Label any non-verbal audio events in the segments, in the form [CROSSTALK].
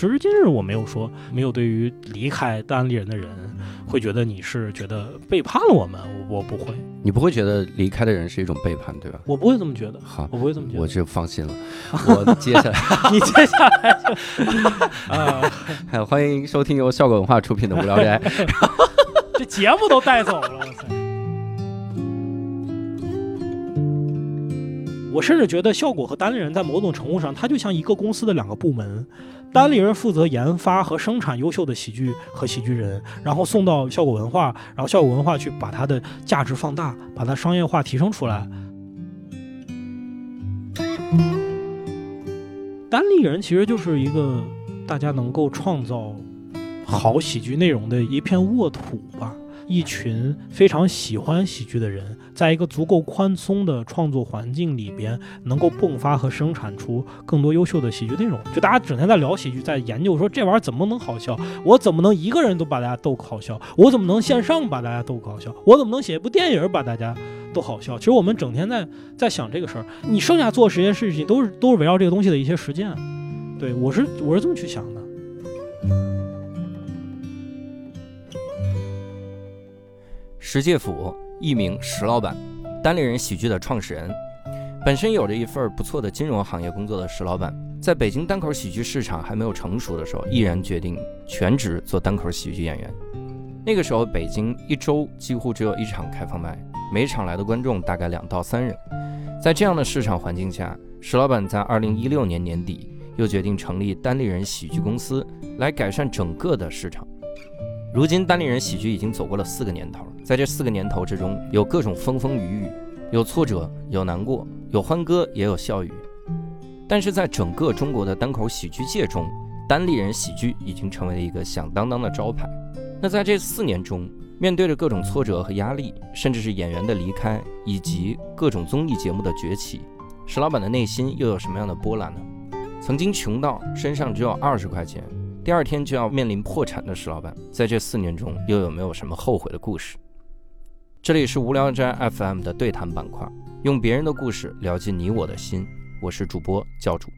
时至今日，我没有说没有对于离开单立人的人会觉得你是觉得背叛了我们，我我不会，你不会觉得离开的人是一种背叛，对吧？我不会这么觉得，好，我不会这么觉得。我就放心了。[LAUGHS] 我接下来，[LAUGHS] 你接下来就 [LAUGHS] 啊，欢迎收听由笑果文化出品的《无聊斋》。这节目都带走了，我操！我甚至觉得效果和单立人在某种程度上，它就像一个公司的两个部门。单立人负责研发和生产优秀的喜剧和喜剧人，然后送到效果文化，然后效果文化去把它的价值放大，把它商业化提升出来。单立人其实就是一个大家能够创造好喜剧内容的一片沃土吧。一群非常喜欢喜剧的人，在一个足够宽松的创作环境里边，能够迸发和生产出更多优秀的喜剧内容。就大家整天在聊喜剧，在研究说这玩意儿怎么能好笑？我怎么能一个人都把大家逗好笑？我怎么能线上把大家逗好笑？我怎么能写一部电影把大家都好笑？其实我们整天在在想这个事儿，你剩下做实验事情都是都是围绕这个东西的一些实践。对我是我是这么去想的。石介甫，艺名石老板，单立人喜剧的创始人。本身有着一份不错的金融行业工作的石老板，在北京单口喜剧市场还没有成熟的时候，毅然决定全职做单口喜剧演员。那个时候，北京一周几乎只有一场开放麦，每场来的观众大概两到三人。在这样的市场环境下，石老板在二零一六年年底又决定成立单立人喜剧公司，来改善整个的市场。如今，单立人喜剧已经走过了四个年头，在这四个年头之中，有各种风风雨雨，有挫折，有难过，有欢歌，也有笑语。但是在整个中国的单口喜剧界中，单立人喜剧已经成为了一个响当当的招牌。那在这四年中，面对着各种挫折和压力，甚至是演员的离开以及各种综艺节目的崛起，石老板的内心又有什么样的波澜呢？曾经穷到身上只有二十块钱。第二天就要面临破产的石老板，在这四年中又有没有什么后悔的故事？这里是无聊斋 FM 的对谈板块，用别人的故事聊进你我的心。我是主播教主。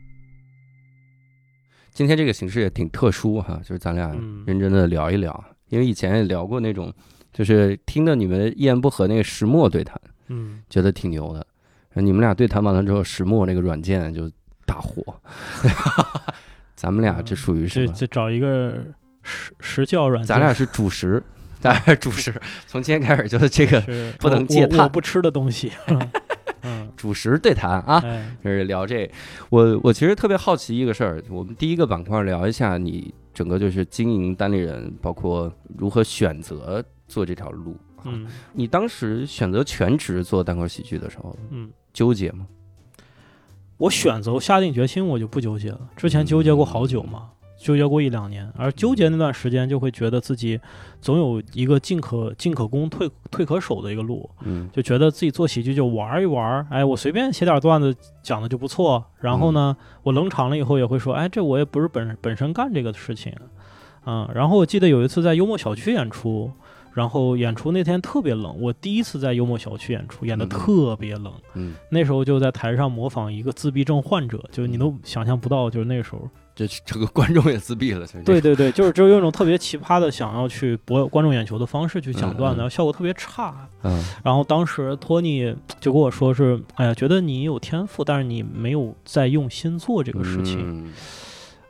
今天这个形式也挺特殊哈，就是咱俩认真的聊一聊，因为以前也聊过那种，就是听到你们一言不合那个石墨对谈，嗯，觉得挺牛的。你们俩对谈完了之后，石墨那个软件就大火。咱们俩这属于是这找一个实实教软件，咱俩是主食，咱俩是主食。从今天开始就是这个不能戒碳，不吃的东西。嗯，主食对谈啊，就是聊这。我我其实特别好奇一个事儿，我们第一个板块聊一下你整个就是经营单立人，包括如何选择做这条路。嗯，你当时选择全职做单口喜剧的时候，嗯，纠结吗？我选择下定决心，我就不纠结了。之前纠结过好久嘛，纠结过一两年。而纠结那段时间，就会觉得自己总有一个进可进可攻、退退可守的一个路。嗯，就觉得自己做喜剧就玩一玩，哎，我随便写点段子讲的就不错。然后呢，我冷场了以后也会说，哎，这我也不是本本身干这个事情。嗯，然后我记得有一次在幽默小区演出。然后演出那天特别冷，我第一次在幽默小区演出，演的特别冷。嗯，那时候就在台上模仿一个自闭症患者，就你都想象不到，就是那时候，这这个观众也自闭了。对对对，就是只有用一种特别奇葩的想要去博观众眼球的方式去讲段子，效果特别差。嗯，然后当时托尼就跟我说是，哎呀，觉得你有天赋，但是你没有在用心做这个事情。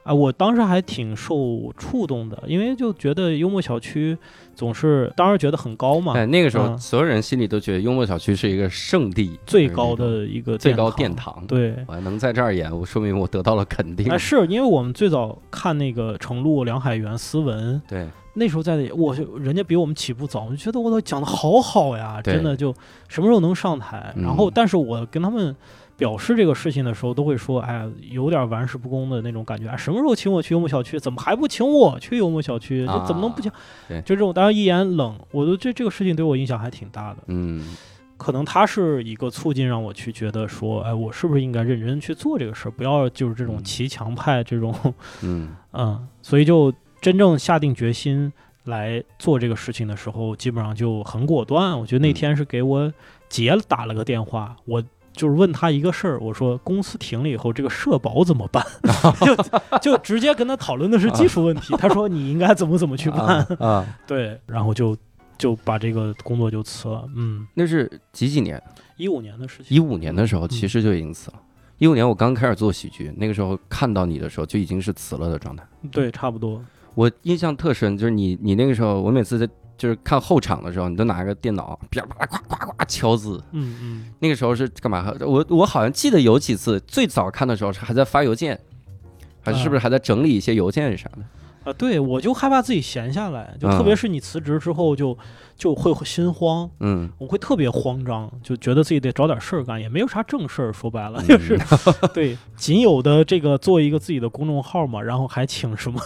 啊，我当时还挺受触动的，因为就觉得幽默小区总是当时觉得很高嘛。哎，那个时候所有人心里都觉得幽默小区是一个圣地，最高的一个最高殿堂。对，我还能在这儿演，我说明我得到了肯定。哎，是因为我们最早看那个程璐、梁海源、斯文，对，那时候在我人家比我们起步早，我就觉得我操讲的好好呀，真的就什么时候能上台？然后，但是我跟他们。表示这个事情的时候，都会说：“哎呀，有点玩世不恭的那种感觉。什么时候请我去幽默小区？怎么还不请我去幽默小区？这怎么能不请？就这种，当然一言冷，我都这这个事情对我影响还挺大的。嗯，可能他是一个促进，让我去觉得说，哎，我是不是应该认真去做这个事儿？不要就是这种骑墙派这种，嗯 [LAUGHS] 嗯。所以就真正下定决心来做这个事情的时候，基本上就很果断。我觉得那天是给我姐打了个电话，我。就是问他一个事儿，我说公司停了以后，这个社保怎么办？[LAUGHS] 就就直接跟他讨论的是技术问题。[LAUGHS] 他说你应该怎么怎么去办啊？对，然后就就把这个工作就辞了。嗯，那是几几年？一五年的事情。一五年的时候，其实就已经辞了。一五年我刚开始做喜剧，那个时候看到你的时候，就已经是辞了的状态。对，差不多。我印象特深，就是你你那个时候，我每次在就是看后场的时候，你都拿个电脑啪啪呱呱呱敲字。嗯嗯。那个时候是干嘛？我我好像记得有几次，最早看的时候是还在发邮件，还是不是还在整理一些邮件啥的？啊，对，我就害怕自己闲下来，就特别是你辞职之后，就就会心慌，嗯，我会特别慌张，就觉得自己得找点事儿干，也没有啥正事儿，说白了就是，对，仅有的这个做一个自己的公众号嘛，然后还请什么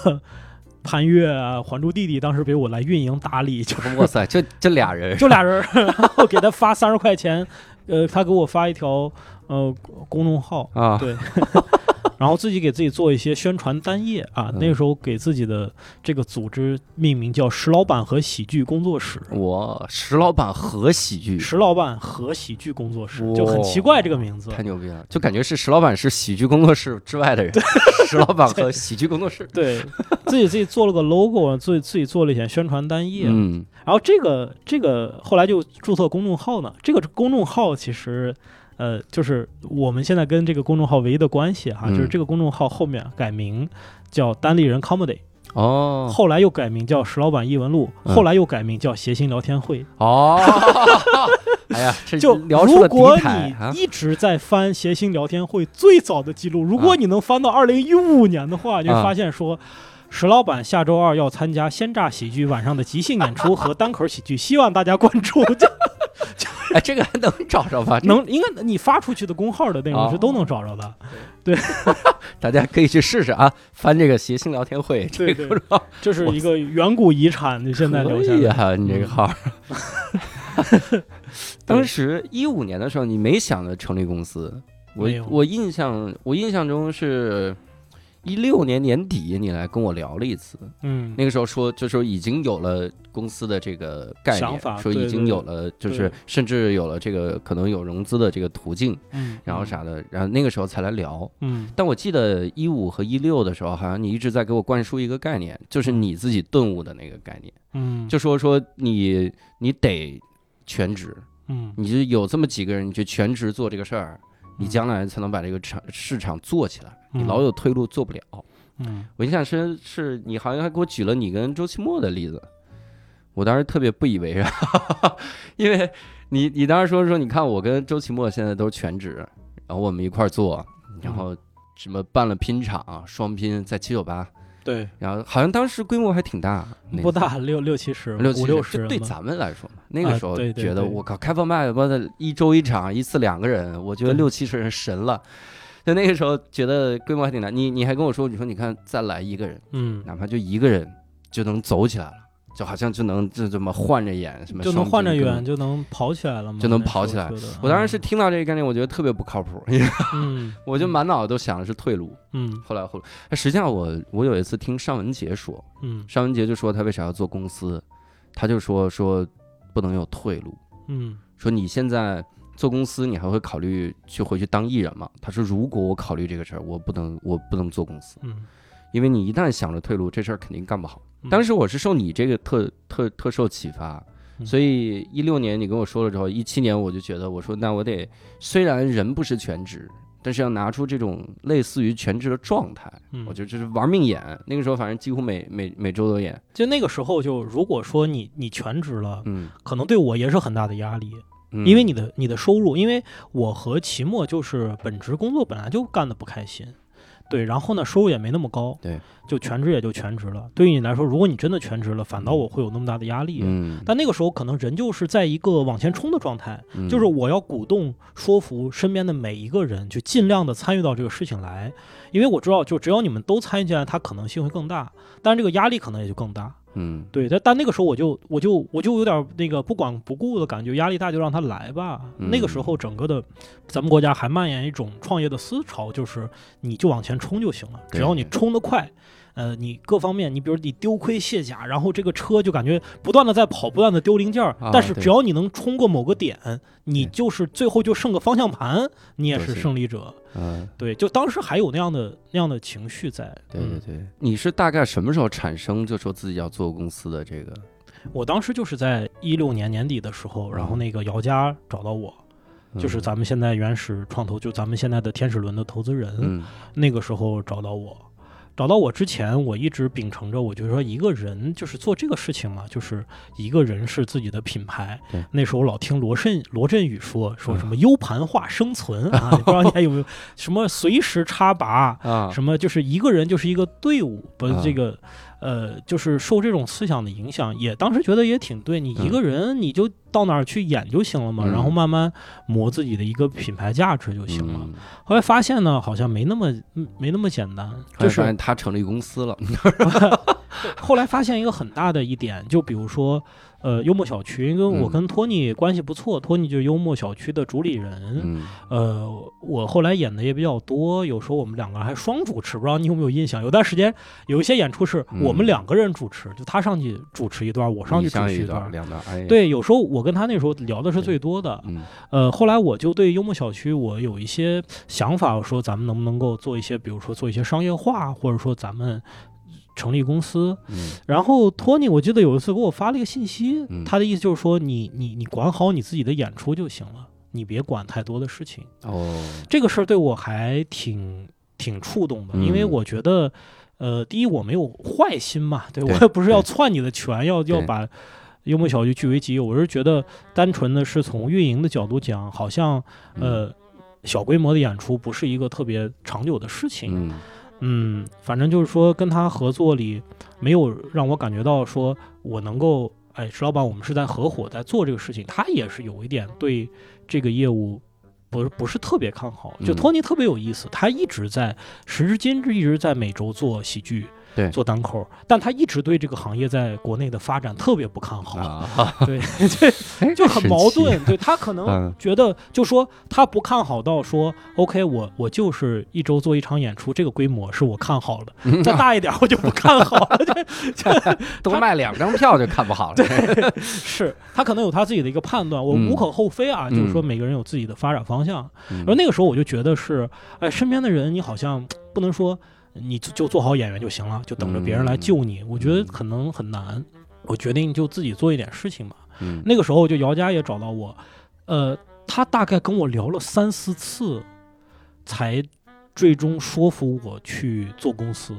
潘越啊、还珠弟弟，当时给我来运营打理，就哇塞，就这俩人，就俩人，[LAUGHS] 然后给他发三十块钱，呃，他给我发一条呃公众号啊，对。[LAUGHS] 然后自己给自己做一些宣传单页啊，那个时候给自己的这个组织命名叫“石老板和喜剧工作室”。哇，石老板和喜剧，石老板和喜剧工作室就很奇怪这个名字，太牛逼了，就感觉是石老板是喜剧工作室之外的人。石老板和喜剧工作室，对自己自己做了个 logo，自己自己做了一些宣传单页。嗯，然后这个这个后来就注册公众号呢，这个公众号其实。呃，就是我们现在跟这个公众号唯一的关系哈，就是这个公众号后面改名叫单立人 comedy 哦，后来又改名叫石老板异闻录，后来又改名叫谐星聊天会哦。[LAUGHS] 哎呀，就如果你一直在翻谐星聊天会最早的记录，如果你能翻到二零一五年的话，你会发现说石老板下周二要参加鲜榨喜剧晚上的即兴演出和单口喜剧，希望大家关注。[LAUGHS] 哎，这个还能找着吧？[LAUGHS] 能，应该你发出去的公号的内容是都能找着的。对，[LAUGHS] 大家可以去试试啊，翻这个谐星聊天会，这个这是一个远古遗产，你现在留下来。你这个号。当时一五年的时候，你没想着成立公司？我我印象，我印象中是。一六年年底，你来跟我聊了一次，嗯，那个时候说，就说已经有了公司的这个概念，说已经有了，就是甚至有了这个可能有融资的这个途径，嗯，然后啥的，然后那个时候才来聊，嗯，但我记得一五和一六的时候，好像你一直在给我灌输一个概念，就是你自己顿悟的那个概念，嗯，就说说你你得全职，嗯，你就有这么几个人，你就全职做这个事儿。你将来才能把这个场市场做起来，你老有退路做不了。嗯，我印象深是你好像还给我举了你跟周奇墨的例子，我当时特别不以为然，[LAUGHS] 因为你你当时说说你看我跟周奇墨现在都是全职，然后我们一块儿做，然后什么办了拼场双拼在七九八。对，然后好像当时规模还挺大，不大，六六七十，六五六十。对咱们来说嘛，那个时候觉得我靠，开放麦，妈的一周一场，一次两个人，我觉得六七十人神了。就那个时候觉得规模还挺大。你你还跟我说，你说你看再来一个人，嗯，哪怕就一个人就能走起来了。就好像就能就这么换着演什么，就能换着演就能跑起来了吗？就能跑起来。我当时是听到这个概念，我觉得特别不靠谱，[LAUGHS] 嗯，我就满脑子都想的是退路。嗯，后来后来，实际上我我有一次听尚雯婕说，嗯，尚雯婕就说她为啥要做公司，她就说说不能有退路，嗯，说你现在做公司，你还会考虑去回去当艺人吗？他说如果我考虑这个事儿，我不能我不能做公司，嗯，因为你一旦想着退路，这事儿肯定干不好。当时我是受你这个特特特受启发，所以一六年你跟我说了之后，一七年我就觉得我说那我得虽然人不是全职，但是要拿出这种类似于全职的状态，我觉得就是玩命演。那个时候反正几乎每每每周都演。就那个时候，就如果说你你全职了，嗯，可能对我也是很大的压力，因为你的你的收入，因为我和齐墨就是本职工作本来就干的不开心。对，然后呢，收入也没那么高，对，就全职也就全职了。对于你来说，如果你真的全职了，反倒我会有那么大的压力。嗯，但那个时候可能人就是在一个往前冲的状态，就是我要鼓动、说服身边的每一个人，就尽量的参与到这个事情来，因为我知道，就只要你们都参与进来，它可能性会更大，但是这个压力可能也就更大。嗯，对，但但那个时候我就我就我就有点那个不管不顾的感觉，压力大就让他来吧。那个时候整个的咱们国家还蔓延一种创业的思潮，就是你就往前冲就行了，只要你冲得快，呃，你各方面，你比如你丢盔卸甲，然后这个车就感觉不断的在跑，不断的丢零件儿，但是只要你能冲过某个点，你就是最后就剩个方向盘，你也是胜利者。嗯，对，就当时还有那样的那样的情绪在。对对对，你是大概什么时候产生就说自己要做公司的这个？我当时就是在一六年年底的时候，然后那个姚佳找到我。就是咱们现在原始创投，就咱们现在的天使轮的投资人，那个时候找到我，找到我之前，我一直秉承着，我就说一个人就是做这个事情嘛，就是一个人是自己的品牌。那时候老听罗振罗振宇说说什么 U 盘化生存啊，不知道你还有没有 [LAUGHS] 什么随时插拔啊，什么就是一个人就是一个队伍，不是这个。呃，就是受这种思想的影响，也当时觉得也挺对。你一个人，你就到哪儿去演就行了嘛，然后慢慢磨自己的一个品牌价值就行了。后来发现呢，好像没那么没那么简单。就是他成立公司了。[LAUGHS] 后来发现一个很大的一点，就比如说。呃，幽默小区，因为我跟托尼关系不错，托尼就是幽默小区的主理人。呃，我后来演的也比较多，有时候我们两个还双主持，不知道你有没有印象？有段时间有一些演出是我们两个人主持，就他上去主持一段，我上去主持一段，两段。对，有时候我跟他那时候聊的是最多的。呃，后来我就对幽默小区我有一些想法，我说咱们能不能够做一些，比如说做一些商业化，或者说咱们。成立公司，然后托尼，我记得有一次给我发了一个信息，他的意思就是说，你你你管好你自己的演出就行了，你别管太多的事情。哦，这个事儿对我还挺挺触动的，因为我觉得，呃，第一我没有坏心嘛，对我也不是要篡你的权，要要把幽默小剧据为己有，我是觉得单纯的是从运营的角度讲，好像呃小规模的演出不是一个特别长久的事情。嗯，反正就是说跟他合作里，没有让我感觉到说我能够，哎，石老板，我们是在合伙在做这个事情。他也是有一点对这个业务，不是不是特别看好。就托尼特别有意思，他一直在时至今日一直在每周做喜剧。对，做单口，但他一直对这个行业在国内的发展特别不看好，[LAUGHS] 对，[LAUGHS] 对，就很矛盾。对他可能觉得，就说他不看好到说，OK，我我就是一周做一场演出，这个规模是我看好的，[LAUGHS] 再大一点我就不看好了。多卖两张票就看不好了。对，是他可能有他自己的一个判断，我无可厚非啊。就是说每个人有自己的发展方向，而那个时候我就觉得是，哎，身边的人你好像不能说。你就做好演员就行了，就等着别人来救你。我觉得可能很难。我决定就自己做一点事情吧。那个时候就姚佳也找到我，呃，他大概跟我聊了三四次，才最终说服我去做公司。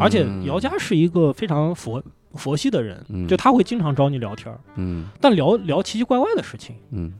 而且姚佳是一个非常佛佛系的人，就他会经常找你聊天嗯，但聊聊奇奇怪怪的事情，嗯。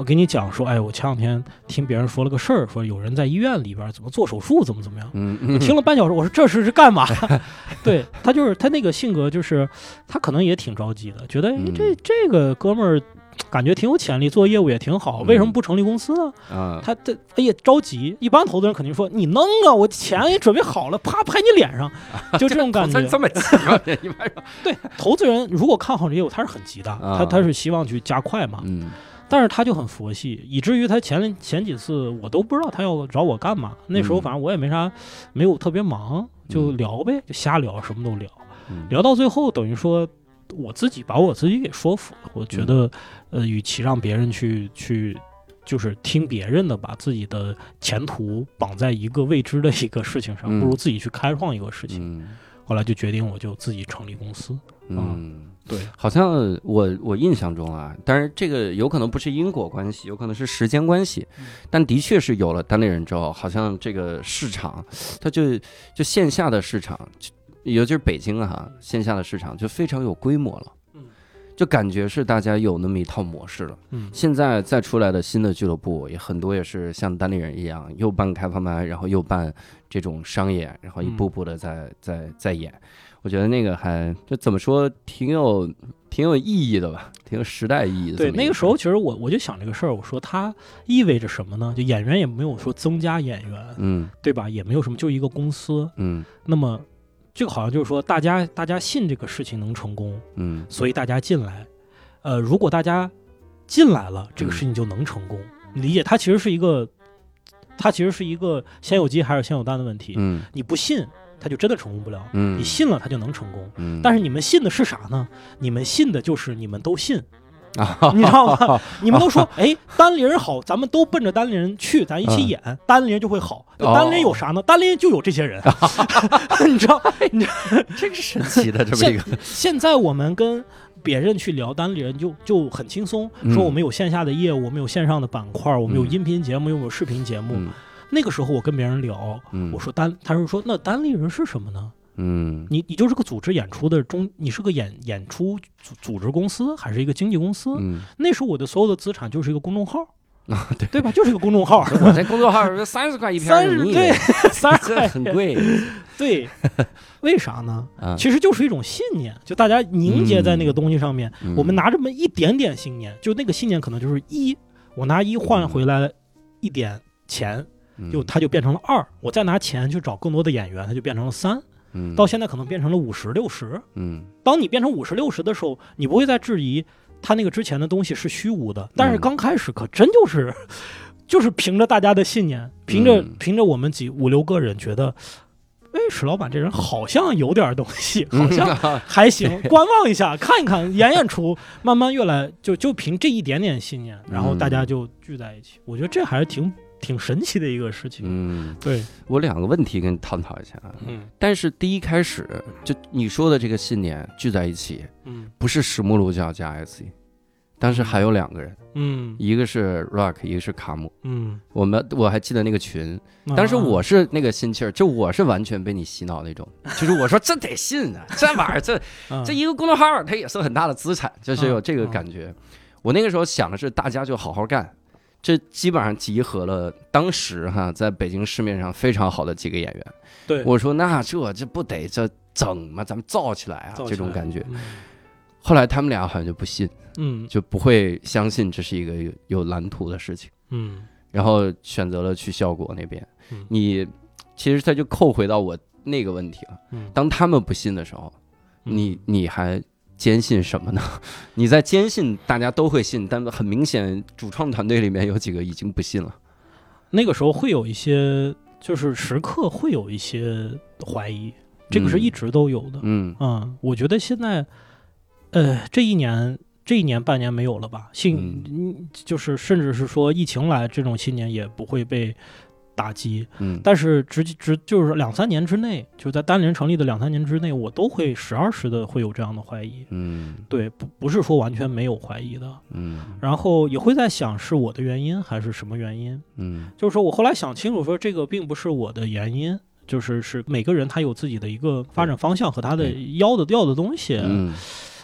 我给你讲说，哎，我前两天听别人说了个事儿，说有人在医院里边怎么做手术，怎么怎么样。嗯，听了半小时，我说这是是干嘛？[LAUGHS] 对他就是他那个性格，就是他可能也挺着急的，觉得哎，这这个哥们儿感觉挺有潜力，做业务也挺好，为什么不成立公司呢？啊，他这哎呀着急。一般投资人肯定说你弄啊，我钱也准备好了，啪拍你脸上，[LAUGHS] 就这种感觉。这么急吗？[LAUGHS] 对，投资人如果看好这业务，他是很急的，他他是希望去加快嘛。嗯。但是他就很佛系，以至于他前前几次我都不知道他要找我干嘛。那时候反正我也没啥，没有特别忙，就聊呗，就瞎聊，什么都聊。聊到最后，等于说我自己把我自己给说服了。我觉得，呃，与其让别人去去，就是听别人的，把自己的前途绑在一个未知的一个事情上，不如自己去开创一个事情。后来就决定，我就自己成立公司。嗯。对，好像我我印象中啊，当然这个有可能不是因果关系，有可能是时间关系，但的确是有了单立人之后，好像这个市场，它就就线下的市场，尤其是北京哈，线下的市场就非常有规模了，就感觉是大家有那么一套模式了。嗯，现在再出来的新的俱乐部也很多，也是像单立人一样，又办开放麦，然后又办这种商演，然后一步步的在在在演。我觉得那个还就怎么说，挺有挺有意义的吧，挺有时代意义的。对，那个时候其实我我就想这个事儿，我说它意味着什么呢？就演员也没有说增加演员，嗯，对吧？也没有什么，就一个公司，嗯。那么这个好像就是说，大家大家信这个事情能成功，嗯，所以大家进来。呃，如果大家进来了，这个事情就能成功。你理解？它其实是一个，它其实是一个先有鸡还是先有蛋的问题。嗯，你不信。他就真的成功不了。嗯，你信了，他就能成功。嗯，但是你们信的是啥呢？你们信的就是你们都信，啊，你知道吗？[LAUGHS] 你们都说，哎，单立人好，咱们都奔着单立人去，咱一起演，单立人就会好。哦单立人有啥呢？单立人就有这些人，[LAUGHS] 你知道？你这个神奇的 [LAUGHS] 这么一个，现在我们跟别人去聊单立人就就很轻松，嗯说我们有线下的业务，我们有线上的板块，我们有嗯音频节目，又有视频节目。嗯那个时候我跟别人聊，嗯，我说单，他是说那单立人是什么呢？嗯，你你就是个组织演出的中，你是个演演出组组织公司，还是一个经纪公司？嗯那时候我的所有的资产就是一个公众号，[LAUGHS] 啊，对，对吧？就是一个公众号，[LAUGHS] 我这公众号三十块一篇，三十对 [LAUGHS] 三十块很贵对，为啥呢？啊。其实就是一种信念，就大家凝结在那个东西上面。嗯我们拿这么一点点信念，就那个信念可能就是一，我拿一换回来一点钱，嗯就它就变成了二，我再拿钱去找更多的演员，它就变成了三，嗯。到现在可能变成了五十六十。嗯。当你变成五十六十的时候，你不会再质疑他那个之前的东西是虚无的，但是嗯刚开始可真就是，[LAUGHS] 就是凭着大家的信念，凭着、嗯。凭着我们几五六个人觉得，哎，史老板这人好像有点东西，[LAUGHS] 好像像还行，观望一下，看一看，演演出，慢慢越来就就凭这一点点信念，然后大家就聚在一起，我觉得这还是挺挺神奇的一个事情。嗯，对，我两个问题跟你探讨一下。啊。嗯。但是第一开始就你说的这个信念聚在一起，嗯。不是石木鲁教加 SC，当时还有两个人，嗯。一个是 Rock，一个是卡姆。嗯，我们我还记得那个群，啊。当时我是那个心气儿，就我是完全被你洗脑那种，[LAUGHS] 就是我说这得信啊，这玩意儿这 [LAUGHS] 啊。这一个公众号它也是很大的资产，就是有这个嗯感觉。我那个时候想的是大家就好好干，这基本上集合了当时哈在北京市面上非常好的几个演员。对我说那这这不得这整吗？咱们造起来啊，来这种感觉。嗯后来他们俩好像就不信，嗯就不会相信这是一个有有蓝图的事情。嗯然后选择了去效果那边。嗯你其实他就扣回到我那个问题了。嗯，当他们不信的时候，嗯你你还坚信什么呢？[LAUGHS] 你在坚信大家都会信，但很明显主创团队里面有几个已经不信了。那个时候会有一些，就是时刻会有一些怀疑，这个是嗯一直都有的。嗯嗯，我觉得现在，呃，这一年这一年半年没有了吧？信，嗯，就是甚至是说疫情来，这种信念也不会被打击。嗯但是直直就是两三年之内，就在单立人成立的两三年之内，我都会时而时的会有这样的怀疑。嗯对，不不是说完全没有怀疑的，嗯然后也会在想是我的原因还是什么原因。嗯就是说我后来想清楚，说这个并不是我的原因，就是是每个人他有自己的一个发展方向和他的要的要的东西。嗯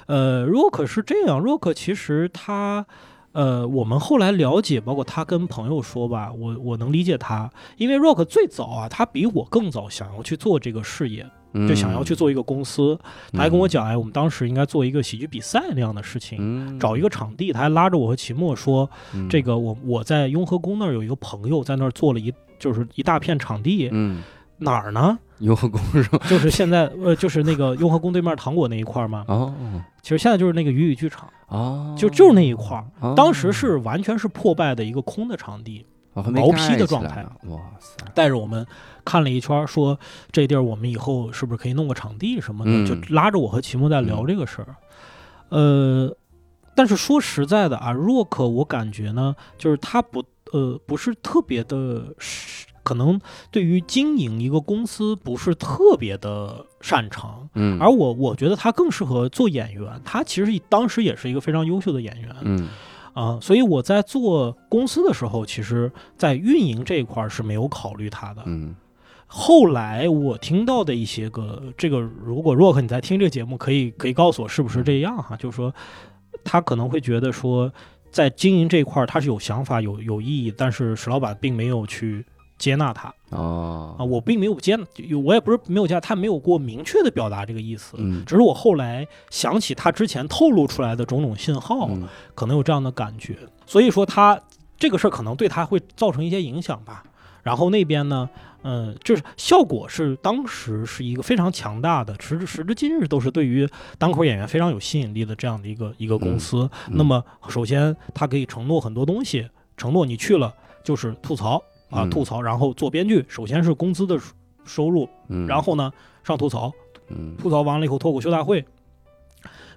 呃，Rock 是这样，Rock 其实他。呃，我们后来了解，包括他跟朋友说吧，我我能理解他，因为 Rock 最早啊，他比我更早想要去做这个事业，嗯，就想要去做一个公司。他还跟我讲，哎，我们当时应该做一个喜剧比赛那样的事情，嗯找一个场地。他还拉着我和秦墨说，嗯这个我我在雍和宫那儿有一个朋友在那儿做了一就是一大片场地，嗯哪儿呢？[LAUGHS] 雍和宫是吧？就是现在呃就是那个雍和宫对面糖果那一块儿嘛。哦其实现在就是那个鱼雨剧场，哦，就就是那一块儿。哦当时是完全是破败的一个空的场地，哦毛坯的状态哇塞，带着我们看了一圈儿，说这地儿我们以后是不是可以弄个场地什么的，嗯就拉着我和齐木在聊这个事儿。呃，但是说实在的啊，Rock 我感觉呢，就是他不呃不是特别的，可能对于经营一个公司不是特别的擅长。嗯，而我我觉得他更适合做演员，他其实当时也是一个非常优秀的演员，嗯啊，所以我在做公司的时候，其实在运营这一块儿是没有考虑他的。嗯后来我听到的一些个，这个如果 Rock 你在听这个节目，可以可以告诉我是不是这样哈？就是说，他可能会觉得说，在经营这一块儿他是有想法、有有意义，但是石老板并没有去接纳他。哦。啊，我并没有接纳，我也不是没有接纳，他没有过明确的表达这个意思。嗯。只是我后来想起他之前透露出来的种种信号，嗯。可能有这样的感觉，所以说他这个事儿可能对他会造成一些影响吧。然后那边呢，嗯、就是效果是当时是一个非常强大的，时至时至今日都是对于单口演员非常有吸引力的这样的一个一个公司。嗯。那么首先他可以承诺很多东西，承诺你去了就是吐槽啊，嗯吐槽，然后做编剧，首先是工资的收入，嗯，然后呢上吐槽，嗯吐槽完了以后脱口秀大会，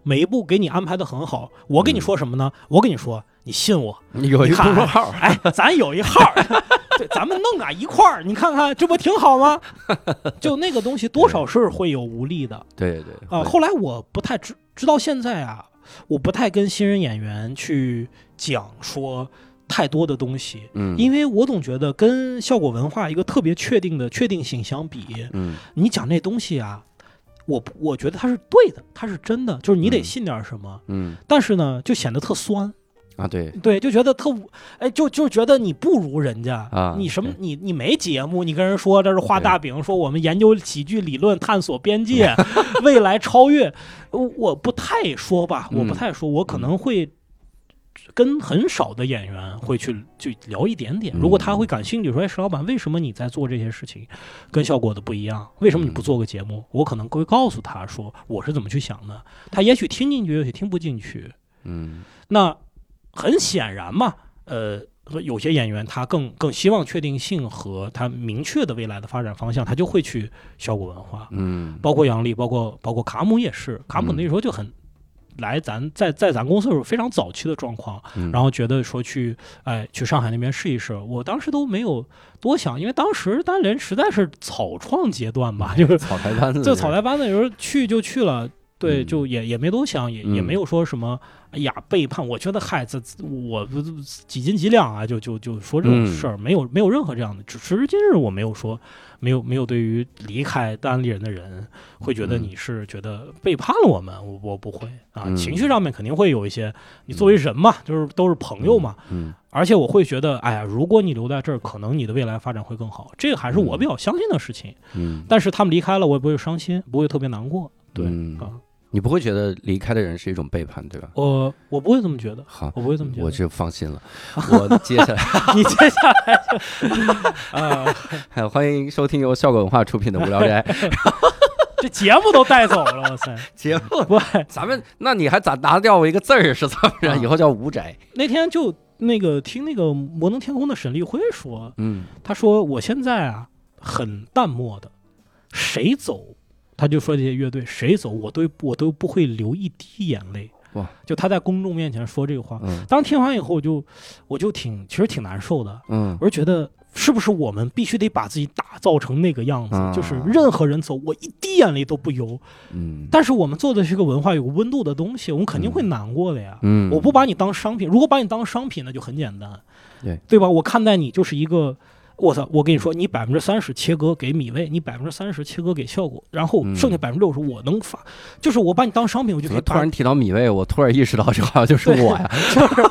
每一步给你安排的很好。我跟你说什么呢？我跟你说，你信我，有一公众号，哎，咱有一号，[LAUGHS] 对，咱们弄啊一块儿，你看看这不挺好吗？就那个东西多少是会有无力的对对啊。会后来我不太知，直到现在啊，我不太跟新人演员去讲说太多的东西，嗯，因为我总觉得跟效果文化一个特别确定的确定性相比，嗯。你讲那东西啊。我我觉得它是对的，它是真的，就是你得嗯信点什么，嗯。但是呢，就显得特酸，啊对。对，就觉得特，哎，就就觉得你不如人家。啊你什么你你没节目，你跟人说这是画大饼，[LAUGHS] 说我们研究喜剧理论，探索边界，[LAUGHS] 未来超越，我我不太说吧，我不嗯太说，我可能会跟很少的演员会去去聊一点点，如果他会感兴趣，说哎，石老板，为什么你在做这些事情跟效果的不一样？为什么你不做个节目？我可能会告诉他说我是怎么去想的，他也许听进去，也许听不进去。嗯那很显然嘛，呃，有些演员他更更希望确定性和他明确的未来的发展方向，他就会去效果文化，嗯包括杨笠，包括包括卡姆也是，卡姆嗯那时候就很。来咱在在咱公司的时候非常早期的状况，嗯，然后觉得说去哎去上海那边试一试，我当时都没有多想，因为当时单人实在是草创阶段吧，就是草台班子就草台班子有时候去就去了，对，嗯就也也没多想，也也嗯没有说什么，哎呀背叛。我觉得嗨，这我不几斤几两啊，就就就说这种嗯事儿，没有没有任何这样的。只时至今日，我没有说，没有没有对于离开单立人的人会觉得嗯你是觉得背叛了我们，我我不会啊，嗯情绪上面肯定会有一些。你作为人嘛，就是都是朋友嘛，嗯而且我会觉得，哎呀，如果你留在这儿，可能你的未来发展会更好，这个还是我比较相信的事情。嗯，但是他们离开了，我也不会伤心，不会特别难过。对、嗯啊，你不会觉得离开的人是一种背叛，对吧？我我不会这么觉得，好，我不会这么觉得。我就放心了。[LAUGHS] 我接下来 [LAUGHS] 你接下来就啊，还 [LAUGHS] 有欢迎收听由效果文化出品的《无聊斋》这节目都带走了，哇塞！节目。不，咱们那你还咋拿掉我一个字儿是怎么着？啊以后叫吴宅。那天就那个听那个摩登天空的沈立辉说，嗯他说我现在啊很淡漠的，谁走，他就说这些乐队谁走，我都我都不会流一滴眼泪。哇！就他在公众面前说这个话，嗯当听完以后，我就我就挺其实挺难受的，嗯我就觉得是不是我们必须得把自己打造成那个样子，啊就是任何人走，我一滴眼泪都不流。嗯但是我们做的是个文化有个温度的东西，我们肯定会难过的呀。嗯，我不把你当商品，如果把你当商品，那就很简单，对对吧？我看待你就是一个。我操！我跟你说，你百分之三十切割给米未，你百分之三十切割给效果，然后嗯剩下百分之六十我能发，就是我把你当商品，我就可以突然提到米未，我突然意识到这好像就是我呀。[LAUGHS] 就是，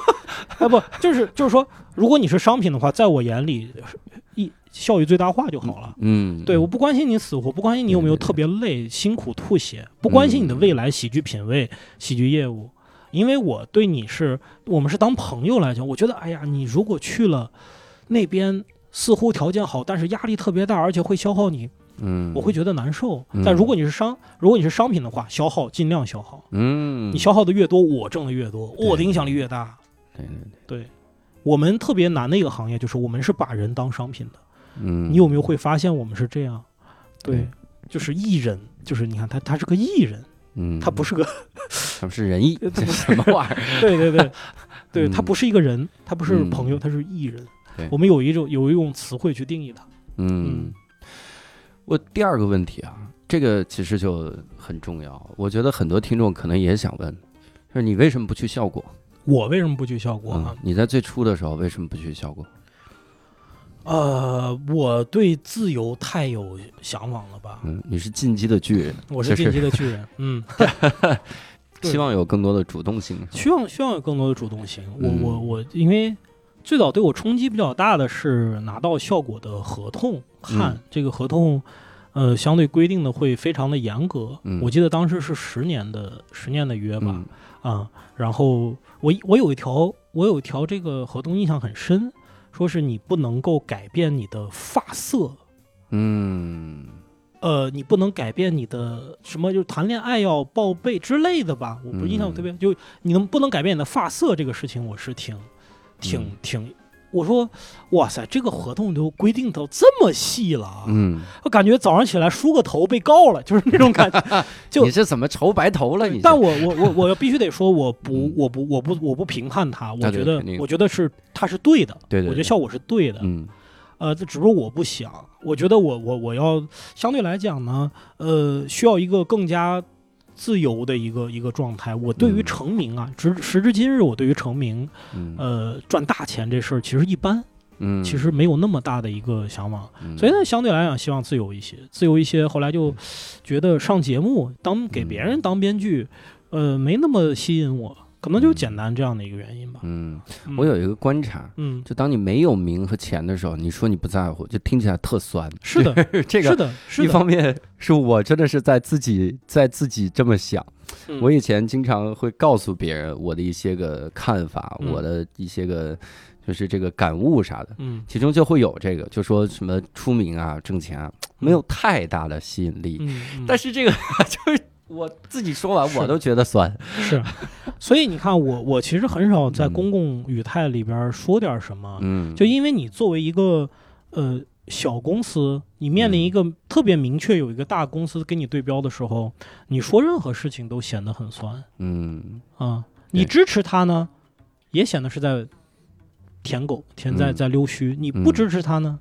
哎不，就是就是说，如果你是商品的话，在我眼里，一效益最大化就好了。嗯，对，我不关心你死活，不关心你有没有特别累、辛苦、吐血，不关心你的未来喜剧品味、喜剧业务，因为我对你是，我们是当朋友来讲，我觉得，哎呀，你如果去了那边，似乎条件好，但是压力特别大，而且会消耗你，嗯，我会觉得难受。嗯但如果你是商，如果你是商品的话，消耗尽量消耗，嗯，你消耗的越多，我挣的越多，我的影响力越大。对对对，对，我们特别难的一个行业就是我们是把人当商品的。嗯，你有没有会发现我们是这样？对对，就是艺人，就是你看他他是个艺人，嗯，他不是个，他们是仁义，他不这 [LAUGHS] 什么玩意儿？对对对，对 [LAUGHS] 他嗯不是一个人，他不是嗯朋友，他是艺人对。我们有一种有一种词汇去定义它。嗯，我第二个问题啊，这个其实就很重要，我觉得很多听众可能也想问，就是你为什么不去效果？我为什么不去效果啊嗯？，你在最初的时候为什么不去效果？呃，我对自由太有向往了吧？嗯，你是进击的巨人，我是进击的巨人，[LAUGHS] 嗯，[LAUGHS] 希望有更多的主动性。希望希望有更多的主动性。我嗯我我，因为最早对我冲击比较大的是拿到效果的合同，看、嗯这个合同，呃，相对规定的会非常的严格。嗯我记得当时是十年的十年的约吧，嗯啊、然后我我有一条我有一条这个合同印象很深，说是你不能够改变你的发色。嗯呃，你不能改变你的什么，就是谈恋爱要报备之类的吧？我不是印象嗯特别，就你能不能改变你的发色这个事情，我是挺、挺、嗯挺我说，哇塞，这个合同都规定到这么细了啊！嗯，我感觉早上起来梳个头被告了，就是那种感觉。[LAUGHS] 就你是怎么愁白头了？你？但我我我我必须得说，我不我不我不我不评判他，我觉得我觉得是他是对的，对对，我觉得效果是对的。嗯，呃，这只不过我不想，我觉得我我我要相对来讲呢，呃，需要一个更加。自由的一个一个状态，我对于成名啊，直时至今日，我对于成名，呃，赚大钱这事儿其实一般，嗯，其实没有那么大的一个向往，所以呢，相对来讲，希望自由一些，自由一些。后来就觉得上节目当给别人当编剧，呃，没那么吸引我。可能就简单这样的一个原因吧。嗯，我有一个观察，嗯，就当你没有名和钱的时候，你说你不在乎，就听起来特酸。是的，[LAUGHS] 这个是的，是的。一方面是我真的是在自己在自己这么想，我以前经常会告诉别人我的一些个看法，我的一些个就是这个感悟啥的，嗯，其中就会有这个，就说什么出名啊、挣钱啊，没有太大的吸引力。嗯，但是这个 [LAUGHS] 就是。我自己说完，我都觉得酸。是，所以你看，我我其实很少在公共语态里边说点什么。嗯，就因为你作为一个呃小公司，你面临一个特别明确有一个大公司跟你对标的时候，你说任何事情都显得很酸。嗯啊，你支持他呢，也显得是在舔狗，舔在在溜须；你不支持他呢。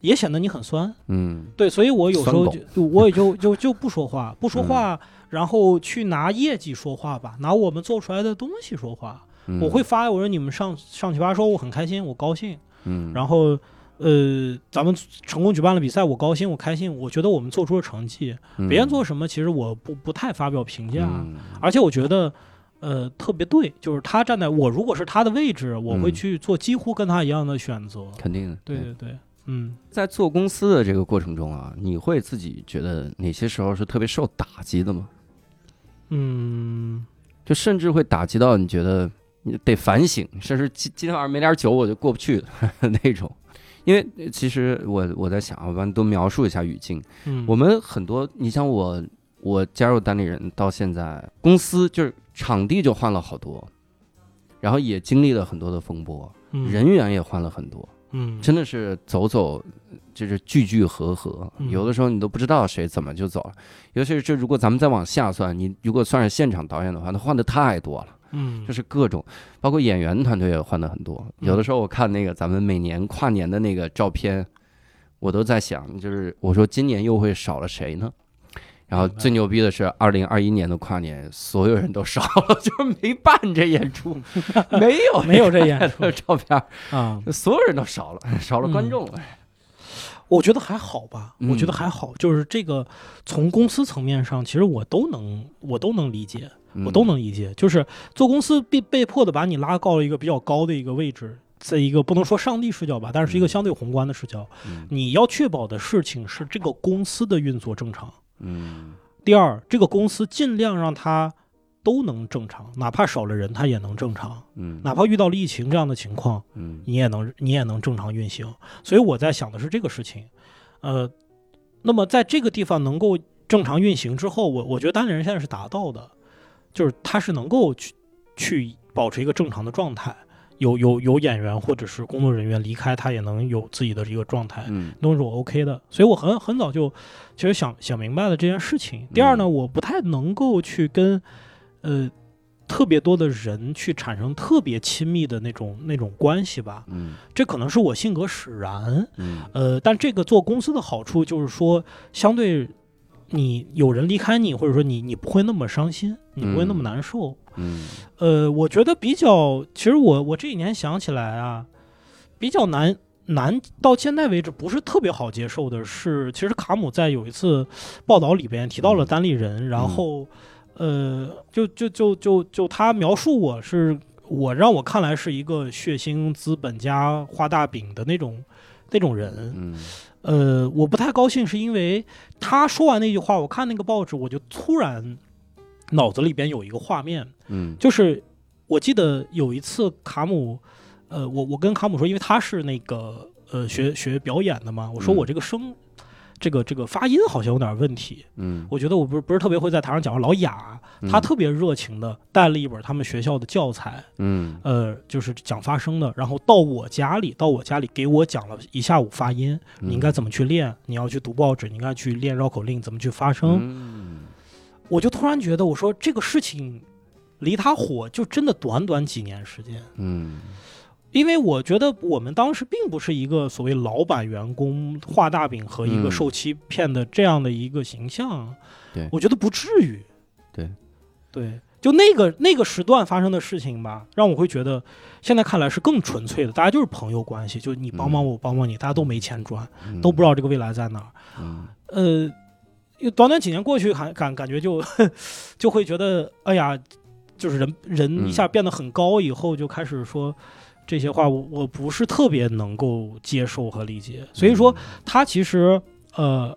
也显得你很酸，嗯，对，所以我有时候就我也就就就不说话，不说话，然后去拿业绩说话吧，拿我们做出来的东西说话。我会发，我说你们上上奇葩说，我很开心，我高兴，嗯，然后呃，咱们成功举办了比赛，我高兴，我开心，我觉得我们做出了成绩。别人做什么，其实我不不太发表评价，而且我觉得呃特别对，就是他站在我如果是他的位置，我会去做几乎跟他一样的选择。肯定的，对对对。嗯，在做公司的这个过程中啊，你会自己觉得哪些时候是特别受打击的吗？嗯，就甚至会打击到你觉得你得反省，甚至今今天晚上没点酒我就过不去 [LAUGHS] 那种。因为其实我我在想，我帮你多描述一下语境。嗯，我们很多，你像我，我加入单立人到现在，公司就是场地就换了好多，然后也经历了很多的风波，人员也换了很多。嗯，真的是走走，就是聚聚合合，有的时候你都不知道谁怎么就走了。尤其是这，如果咱们再往下算，你如果算是现场导演的话，那换的太多了。嗯，就是各种，包括演员团队也换的很多。有的时候我看那个咱们每年跨年的那个照片，我都在想，就是我说今年又会少了谁呢？然后最牛逼的是，二零二一年的跨年，所有人都少了，[LAUGHS] 就是没办这演出，[LAUGHS] 没有没有这演出照片啊，所有人都少了，少了观众了。我觉得还好吧，我觉得还好，就是这个从公司层面上，其实我都能我都能理解，我都能理解，就是做公司被被迫的把你拉到了一个比较高的一个位置，在一个不能说上帝视角吧，但是一个相对宏观的视角，你要确保的事情是这个公司的运作正常。嗯，第二，这个公司尽量让它都能正常，哪怕少了人，它也能正常。嗯，哪怕遇到了疫情这样的情况，嗯，你也能你也能正常运行。所以我在想的是这个事情，呃，那么在这个地方能够正常运行之后，我我觉得单立人现在是达到的，就是他是能够去去保持一个正常的状态。有有有演员或者是工作人员离开，他也能有自己的一个状态，嗯，都是我 OK 的。所以我很很早就其实想想明白了这件事情。第二呢，我不太能够去跟呃特别多的人去产生特别亲密的那种那种关系吧，嗯，这可能是我性格使然，嗯，呃，但这个做公司的好处就是说，相对你有人离开你，或者说你你不会那么伤心，你不会那么难受。嗯，呃，我觉得比较，其实我我这几年想起来啊，比较难难到现在为止不是特别好接受的是，其实卡姆在有一次报道里边提到了单立人，然后呃，就就就就就他描述我是我让我看来是一个血腥资本家画大饼的那种那种人，嗯，呃，我不太高兴是因为他说完那句话，我看那个报纸我就突然。脑子里边有一个画面，嗯，就是我记得有一次卡姆，呃，我我跟卡姆说，因为他是那个呃学学表演的嘛，我说我这个声这个这个发音好像有点问题。嗯，我觉得我不是不是特别会在台上讲话。老雅他特别热情的带了一本他们学校的教材，嗯，呃，就是讲发声的，然后到我家里，到我家里给我讲了一下午发音，你应该怎么去练，你要去读报纸，你应该去练绕口令，怎么去发声。嗯，我就突然觉得，我说这个事情离他火就真的短短几年时间。嗯。因为我觉得我们当时并不是一个所谓老板员工画大饼和一个受欺骗的这样的一个形象，对，我觉得不至于，对，对，就那个那个时段发生的事情吧，让我会觉得现在看来是更纯粹的，大家就是朋友关系，就你帮帮我，我帮帮你，大家都没钱赚，都不知道这个未来在哪儿，嗯，呃，短短几年过去，感感感觉就就会觉得，哎呀，就是人人一下变得很高以后，就开始说。这些话我我不是特别能够接受和理解，所以说他其实呃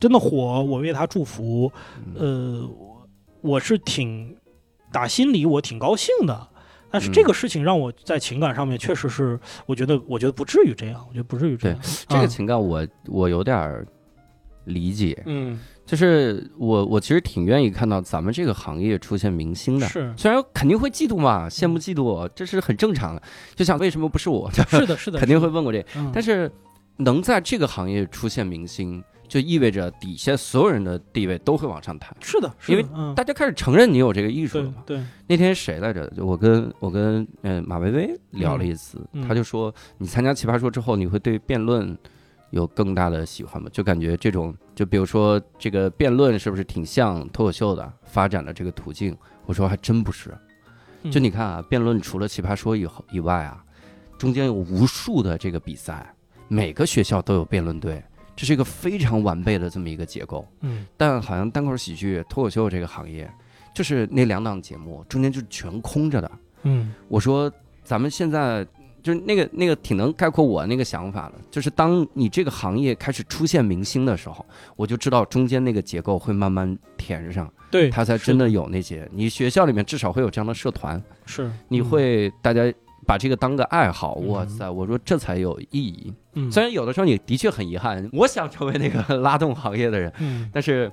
真的火，我为他祝福，呃我是挺打心里我挺高兴的，但是这个事情让我在情感上面确实是我觉得我觉得不至于这样，我觉得不至于这样。这个情感我我有点理解，嗯。就是我，我其实挺愿意看到咱们这个行业出现明星的。是，虽然肯定会嫉妒嘛，羡慕嫉妒，这是很正常的。就想为什么不是我？[LAUGHS] 是的，是的，[LAUGHS] 肯定会问过这。但是能在这个行业出现明星，就意味着底下所有人的地位都会往上抬。是的，因为大家开始承认你有这个艺术了嘛。对。那天谁来着？就我跟我跟嗯马薇薇聊了一次，他就说你参加奇葩说之后，你会对辩论。有更大的喜欢吗？就感觉这种，就比如说这个辩论是不是挺像脱口秀的发展的这个途径？我说还真不是。就你看啊，辩论除了奇葩说以后以外啊，中间有无数的这个比赛，每个学校都有辩论队，这是一个非常完备的这么一个结构。嗯。但好像单口喜剧、脱口秀这个行业，就是那两档节目中间就全空着的。嗯。我说咱们现在。就是那个那个挺能概括我那个想法的，就是当你这个行业开始出现明星的时候，我就知道中间那个结构会慢慢填上，对，他才真的有那些。你学校里面至少会有这样的社团，是，你会大家把这个当个爱好，哇塞，我说这才有意义。嗯，虽然有的时候你的确很遗憾，我想成为那个 [LAUGHS] 拉动行业的人，嗯，但是